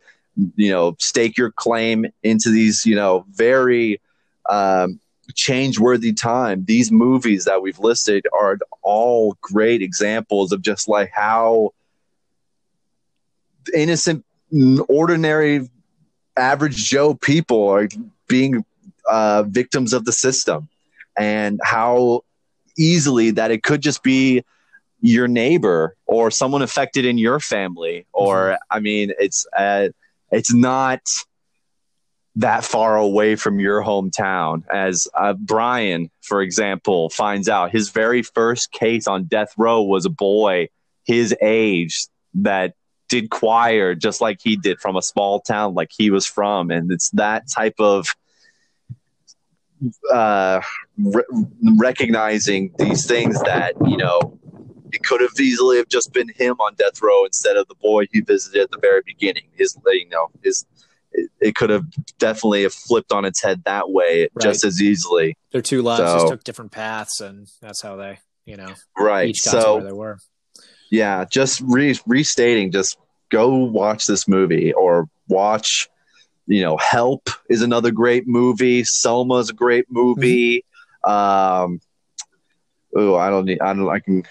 you know, stake your claim into these, you know, very um, change worthy time. These movies that we've listed are all great examples of just like how innocent, ordinary, average Joe people are being uh, victims of the system and how easily that it could just be your neighbor or someone affected in your family or mm-hmm. i mean it's uh, it's not that far away from your hometown. As uh, Brian, for example, finds out, his very first case on death row was a boy his age that did choir just like he did from a small town like he was from. And it's that type of uh, re- recognizing these things that, you know, it could have easily have just been him on death row instead of the boy he visited at the very beginning. His, you know, his it, it could have definitely flipped on its head that way right. just as easily. Their two lives so, just took different paths, and that's how they, you know, right. Each got so where they were. Yeah, just re- restating, just go watch this movie or watch. You know, Help is another great movie. Selma is a great movie. Mm-hmm. Um, oh, I don't need. I don't. I can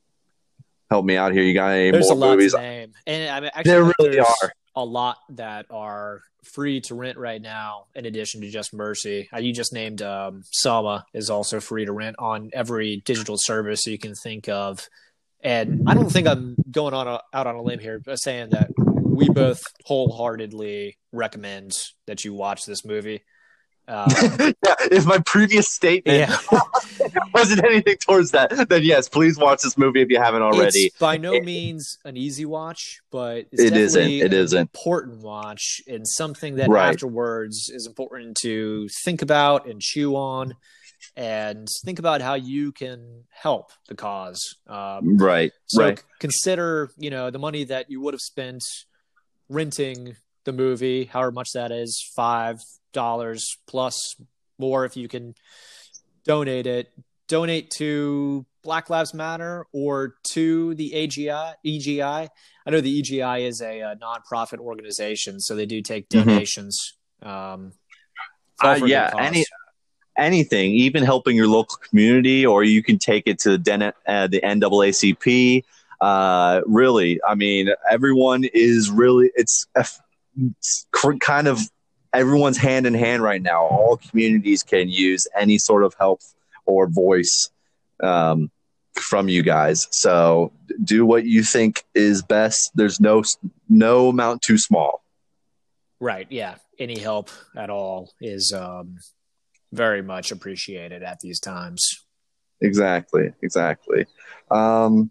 <sighs> help me out here. You got any There's more movies? and I mean, actually, there really are a lot that are free to rent right now in addition to just mercy. Uh, you just named um, is also free to rent on every digital service you can think of. And i don't think i'm going on a, out on a limb here but saying that we both wholeheartedly recommend that you watch this movie um, <laughs> yeah, if my previous statement yeah. <laughs> wasn't anything towards that, then yes, please watch this movie if you haven't already. It's by no means an easy watch, but it's it isn't. It isn't important watch and something that right. afterwards is important to think about and chew on, and think about how you can help the cause. Um, right. So right. consider, you know, the money that you would have spent renting the movie, however much that is, five, dollars plus more if you can donate it. Donate to Black Lives Matter or to the AGI, EJI. I know the EJI is a, a nonprofit organization, so they do take Mhm. donations. Um, it's all Uh, for a good yeah, any anything, even helping your local community, or you can take it to the Den- uh, the NAACP. Uh, really, I mean, everyone is really it's, it's kind of everyone's hand in hand right now. All communities can use any sort of help or voice um, from you guys. So do what you think is best. There's no no amount too small. Right. Yeah. Any help at all is um, very much appreciated at these times. Exactly, exactly. Um,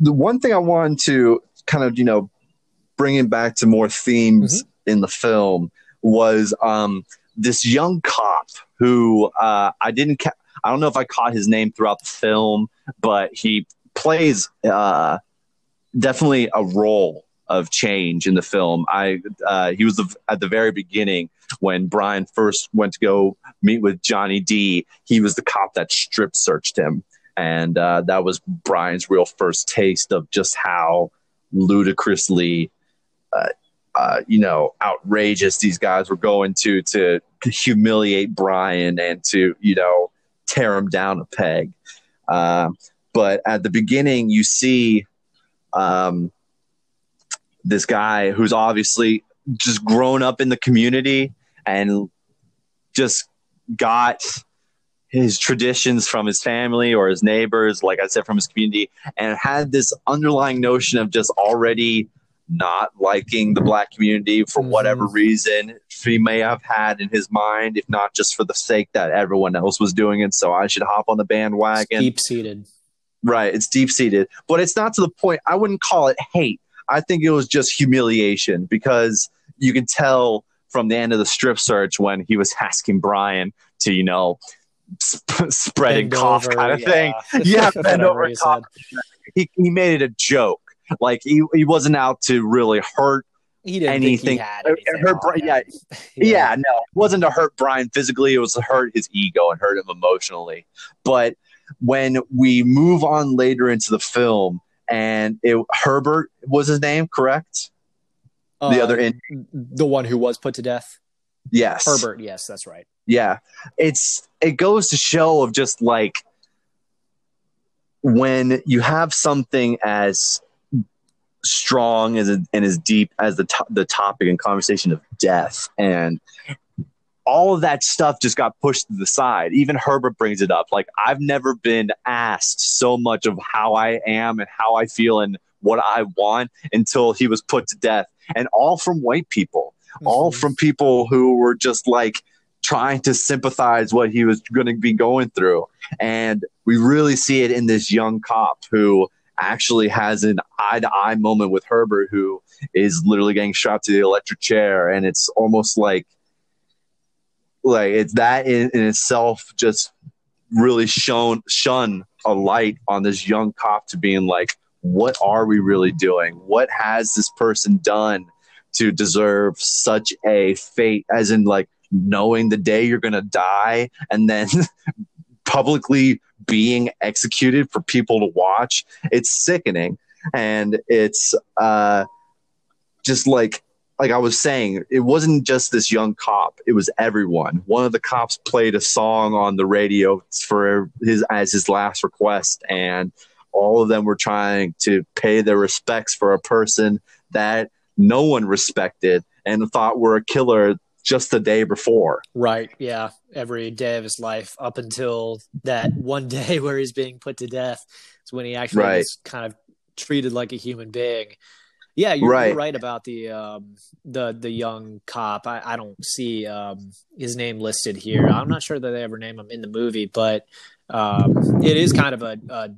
the one thing I wanted to kind of, you know, bringing back to more themes in the film was um, this young cop who uh, I didn't, ca- I don't know if I caught his name throughout the film, but he plays uh, definitely a role of change in the film. I uh, he was the, at the very beginning when Brian first went to go meet with Johnny D. He was the cop that strip searched him, and uh, that was Brian's real first taste of just how ludicrously, uh, uh, you know, outrageous these guys were going to to humiliate Brian and to you know tear him down a peg. Uh, but at the beginning, you see um, this guy who's obviously just grown up in the community and just got his traditions from his family or his neighbors, like I said, from his community, and had this underlying notion of just already not liking the black community for Mhm. whatever reason he may have had in his mind, if not just for the sake that everyone else was doing it. So I should hop on the bandwagon. Deep seated. Right. It's deep seated, but it's not to the point. I wouldn't call it hate. I think it was just humiliation because you can tell from the end of the strip search when he was asking Brian to, you know, sp- <laughs> spread and cough kind of thing. Yeah, <laughs> bend over, cough. He, he made it a joke. Like he, he wasn't out to really hurt. He didn't Anything- he anything hurt on Bri- <laughs> yeah, Yeah. no, it wasn't to hurt Brian physically. It was to hurt his ego and hurt him emotionally. But when we move on later into the film, and it, Herbert was his name, correct? The Uh, other in the one who was put to death. yes, Herbert. Yes, that's right. Yeah, it's it goes to show of just like when you have something as strong as and as deep as the to- the topic and conversation of death and all of that stuff just got pushed to the side. Even Herbert brings it up. Like I've never been asked so much of how I am and how I feel and what I want until he was put to death, and all from white people all Mhm. from people who were just like trying to sympathize what he was going to be going through and we really see it in this young cop who actually has an eye-to-eye moment with herbert who is literally getting strapped to the electric chair. And it's almost like like it's that in, in itself just really shown shun a light on this young cop to being like what are we really doing? What has this person done to deserve such a fate? As in like knowing the day you're to die and then <laughs> publicly being executed for people to watch. It's sickening. And it's uh just like like I was saying, it wasn't just this young cop; it was everyone. One of the cops played a song on the radio for his as his last request, and all of them were trying to pay their respects for a person that no one respected and thought were a killer just the day before. Right. Yeah. Every day of his life up until that one day <laughs> where he's being put to death is when he actually Right. was kind of treated like a human being. Yeah, you're Right. you're right about the um, the the young cop. I, I don't see um, his name listed here. I'm not sure that they ever name him in the movie, but um, it is kind of a, a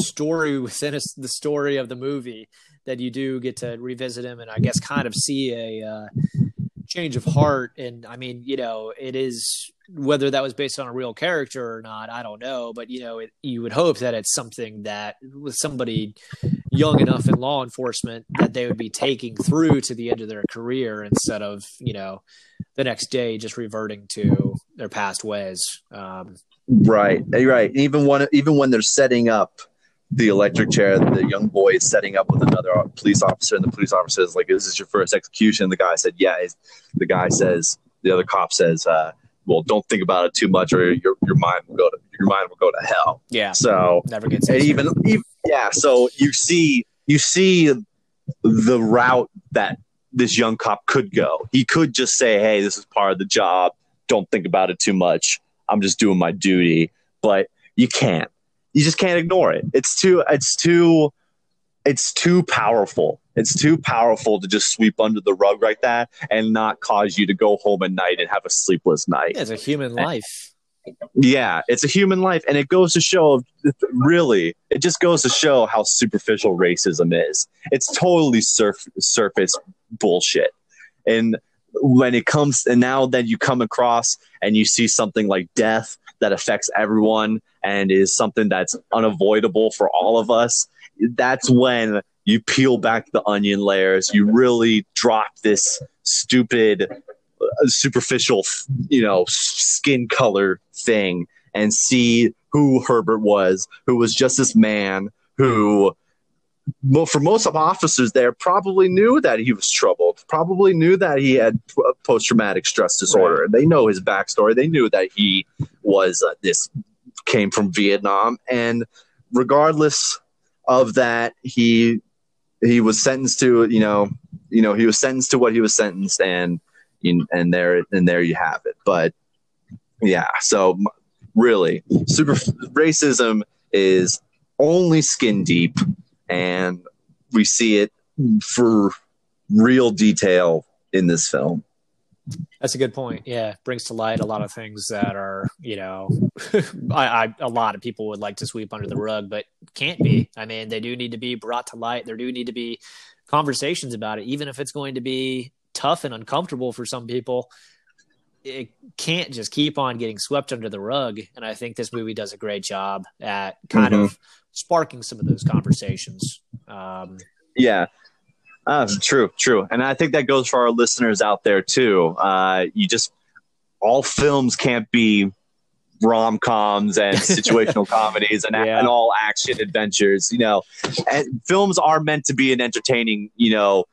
story within a, the story of the movie that you do get to revisit him and I guess kind of see a uh, change of heart. And I mean, you know, it is whether that was based on a real character or not, I don't know. But you know, it, you would hope that it's something that with somebody young enough in law enforcement that they would be taking through to the end of their career instead of you know the next day just reverting to their past ways. Um, right, right. Even when even when they're setting up the electric chair, the young boy is setting up with another police officer, and the police officer says, "Like, "This is this your first execution?" The guy said, "Yeah." The guy says, the other cop says, uh, "Well, don't think about it too much, or your your mind will go to your mind will go to hell." Yeah. So never gets even, even yeah. So you see you see the route that this young cop could go. He could just say, "Hey, this is part of the job. Don't think about it too much. I'm just doing my duty." But you can't. You just can't ignore it. It's too. It's too. It's too powerful. It's too powerful to just sweep under the rug like that and not cause you to go home at night and have a sleepless night. Yeah, it's a human life. Yeah, it's a human life, and it goes to show. Really, it just goes to show how superficial racism is. It's totally surf, surface bullshit, and when it comes, and now that you come across and you see something like death that affects everyone and is something that's unavoidable for all of us, that's when you peel back the onion layers. You really drop this stupid uh, superficial, you know, skin color thing and see who Herbert was, who was just this man who, well, for most of officers there, probably knew that he was troubled, probably knew that he had post traumatic stress disorder. Right. They know his backstory. They knew that he was uh, this came from Vietnam, and regardless of that, he he was sentenced to you know you know he was sentenced to what he was sentenced and and there and there you have it. But yeah, so really, super racism is only skin deep, and we see it for real detail in this film. That's a good point. Yeah, brings to light a lot of things that are, you know, <laughs> I, I, a lot of people would like to sweep under the rug, but can't be. I mean, they do need to be brought to light. There do need to be conversations about it, even if it's going to be tough and uncomfortable for some people, it can't just keep on getting swept under the rug. And I think this movie does a great job at kind mm-hmm. of sparking some of those conversations. Um, yeah. Uh, true, true. And I think that goes for our listeners out there too. Uh, you just, all films can't be rom coms and <laughs> situational comedies and, yeah. and all action adventures, you know, and films are meant to be an entertaining, you know,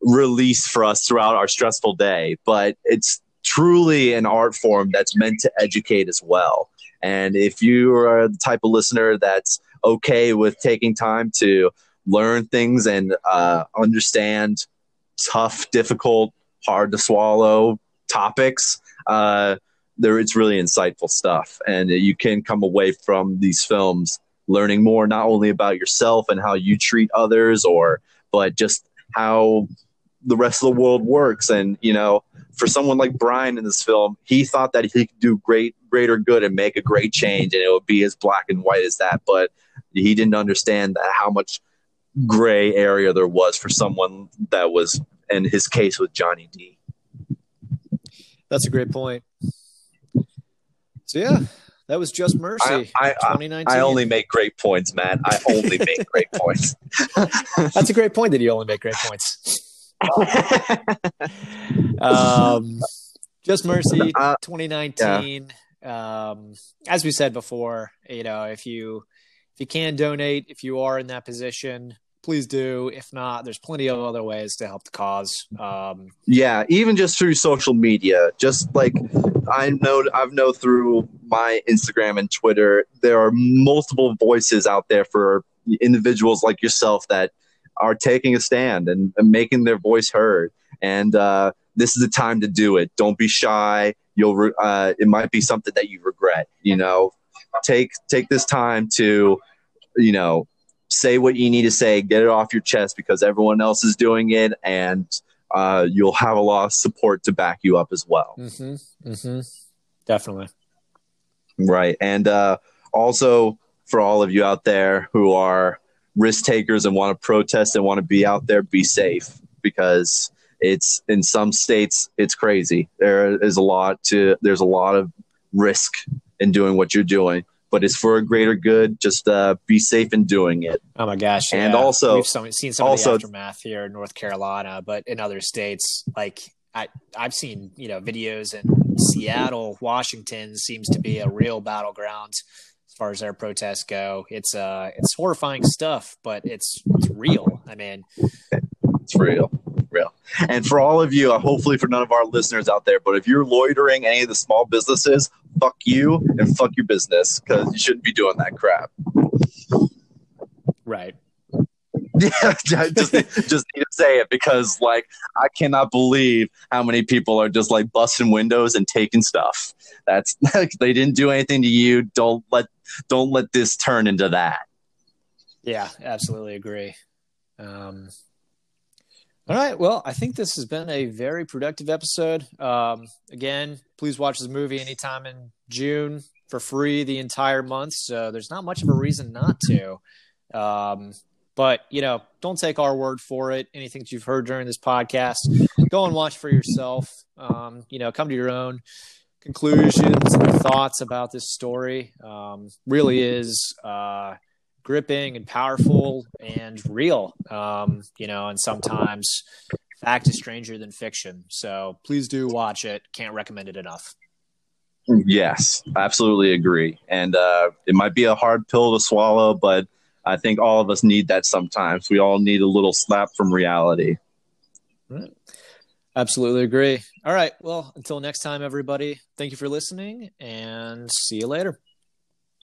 release for us throughout our stressful day, but it's truly an art form that's meant to educate as well. And if you are the type of listener that's okay with taking time to learn things and uh, understand tough, difficult, hard to swallow topics, uh, there it's really insightful stuff, and you can come away from these films learning more not only about yourself and how you treat others, or but just how the rest of the world works. And, you know, for someone like Bryan in this film, he thought that he could do great, greater good and make a great change and it would be as black and white as that. But he didn't understand that how much gray area there was for someone that was, in his case, with Johnny D. That's a great point. So, yeah, that was just mercy. I, I, I, only make great points, Matt. I only make great points. <laughs> That's a great point that you only make great points. Um, Just Mercy, uh, 2019. Yeah. Um, as we said before, you know, if you if you can donate, if you are in that position, please do. If not, there's plenty of other ways to help the cause. Um, yeah, even just through social media. Just like I know, I've know through my Instagram and Twitter, there are multiple voices out there for individuals like yourself that are taking a stand and, and making their voice heard. And uh, this is the time to do it. Don't be shy. You'll re- uh, it might be something that you regret. You know, take take this time to, you know, say what you need to say, get it off your chest because everyone else is doing it, and uh, you'll have a lot of support to back you up as well. Mm-hmm. Mm-hmm. Definitely. Right, and uh, also for all of you out there who are risk takers and want to protest and want to be out there, be safe because it's in some states it's crazy. There is a lot to there's a lot of risk in doing what you're doing, but it's for a greater good. Just uh, be safe in doing it. Oh my gosh! And yeah. also, we've some, seen some also, of the aftermath here in North Carolina, but in other states, like I I've seen you know videos in Seattle, Washington seems to be a real battleground as far as their protests go. It's uh it's horrifying stuff, but it's it's real. I mean, it's real real. And for all of you, uh, hopefully for none of our listeners out there, but if you're loitering any of the small businesses, fuck you and fuck your business because you shouldn't be doing that crap. Right. <laughs> Yeah, just just need to say it because like I cannot believe how many people are just like busting windows and taking stuff. That's <laughs> they didn't do anything to you. Don't let don't let this turn into that. Yeah, absolutely agree. Um, all right. Well, I think this has been a very productive episode. Um, again, please watch this movie anytime in June for free the entire month. So there's not much of a reason not to. Um, but, you know, don't take our word for it. Anything that you've heard during this podcast, go and watch for yourself. Um, you know, come to your own conclusions and thoughts about this story. Um, really is. Uh, gripping and powerful and real. Um, you know, and sometimes fact is stranger than fiction. So please do watch it. Can't recommend it enough. Yes, absolutely agree. And uh, it might be a hard pill to swallow, but I think all of us need that sometimes. We all need a little slap from reality. Right. Absolutely agree. All right. Well, until next time, everybody, thank you for listening and see you later.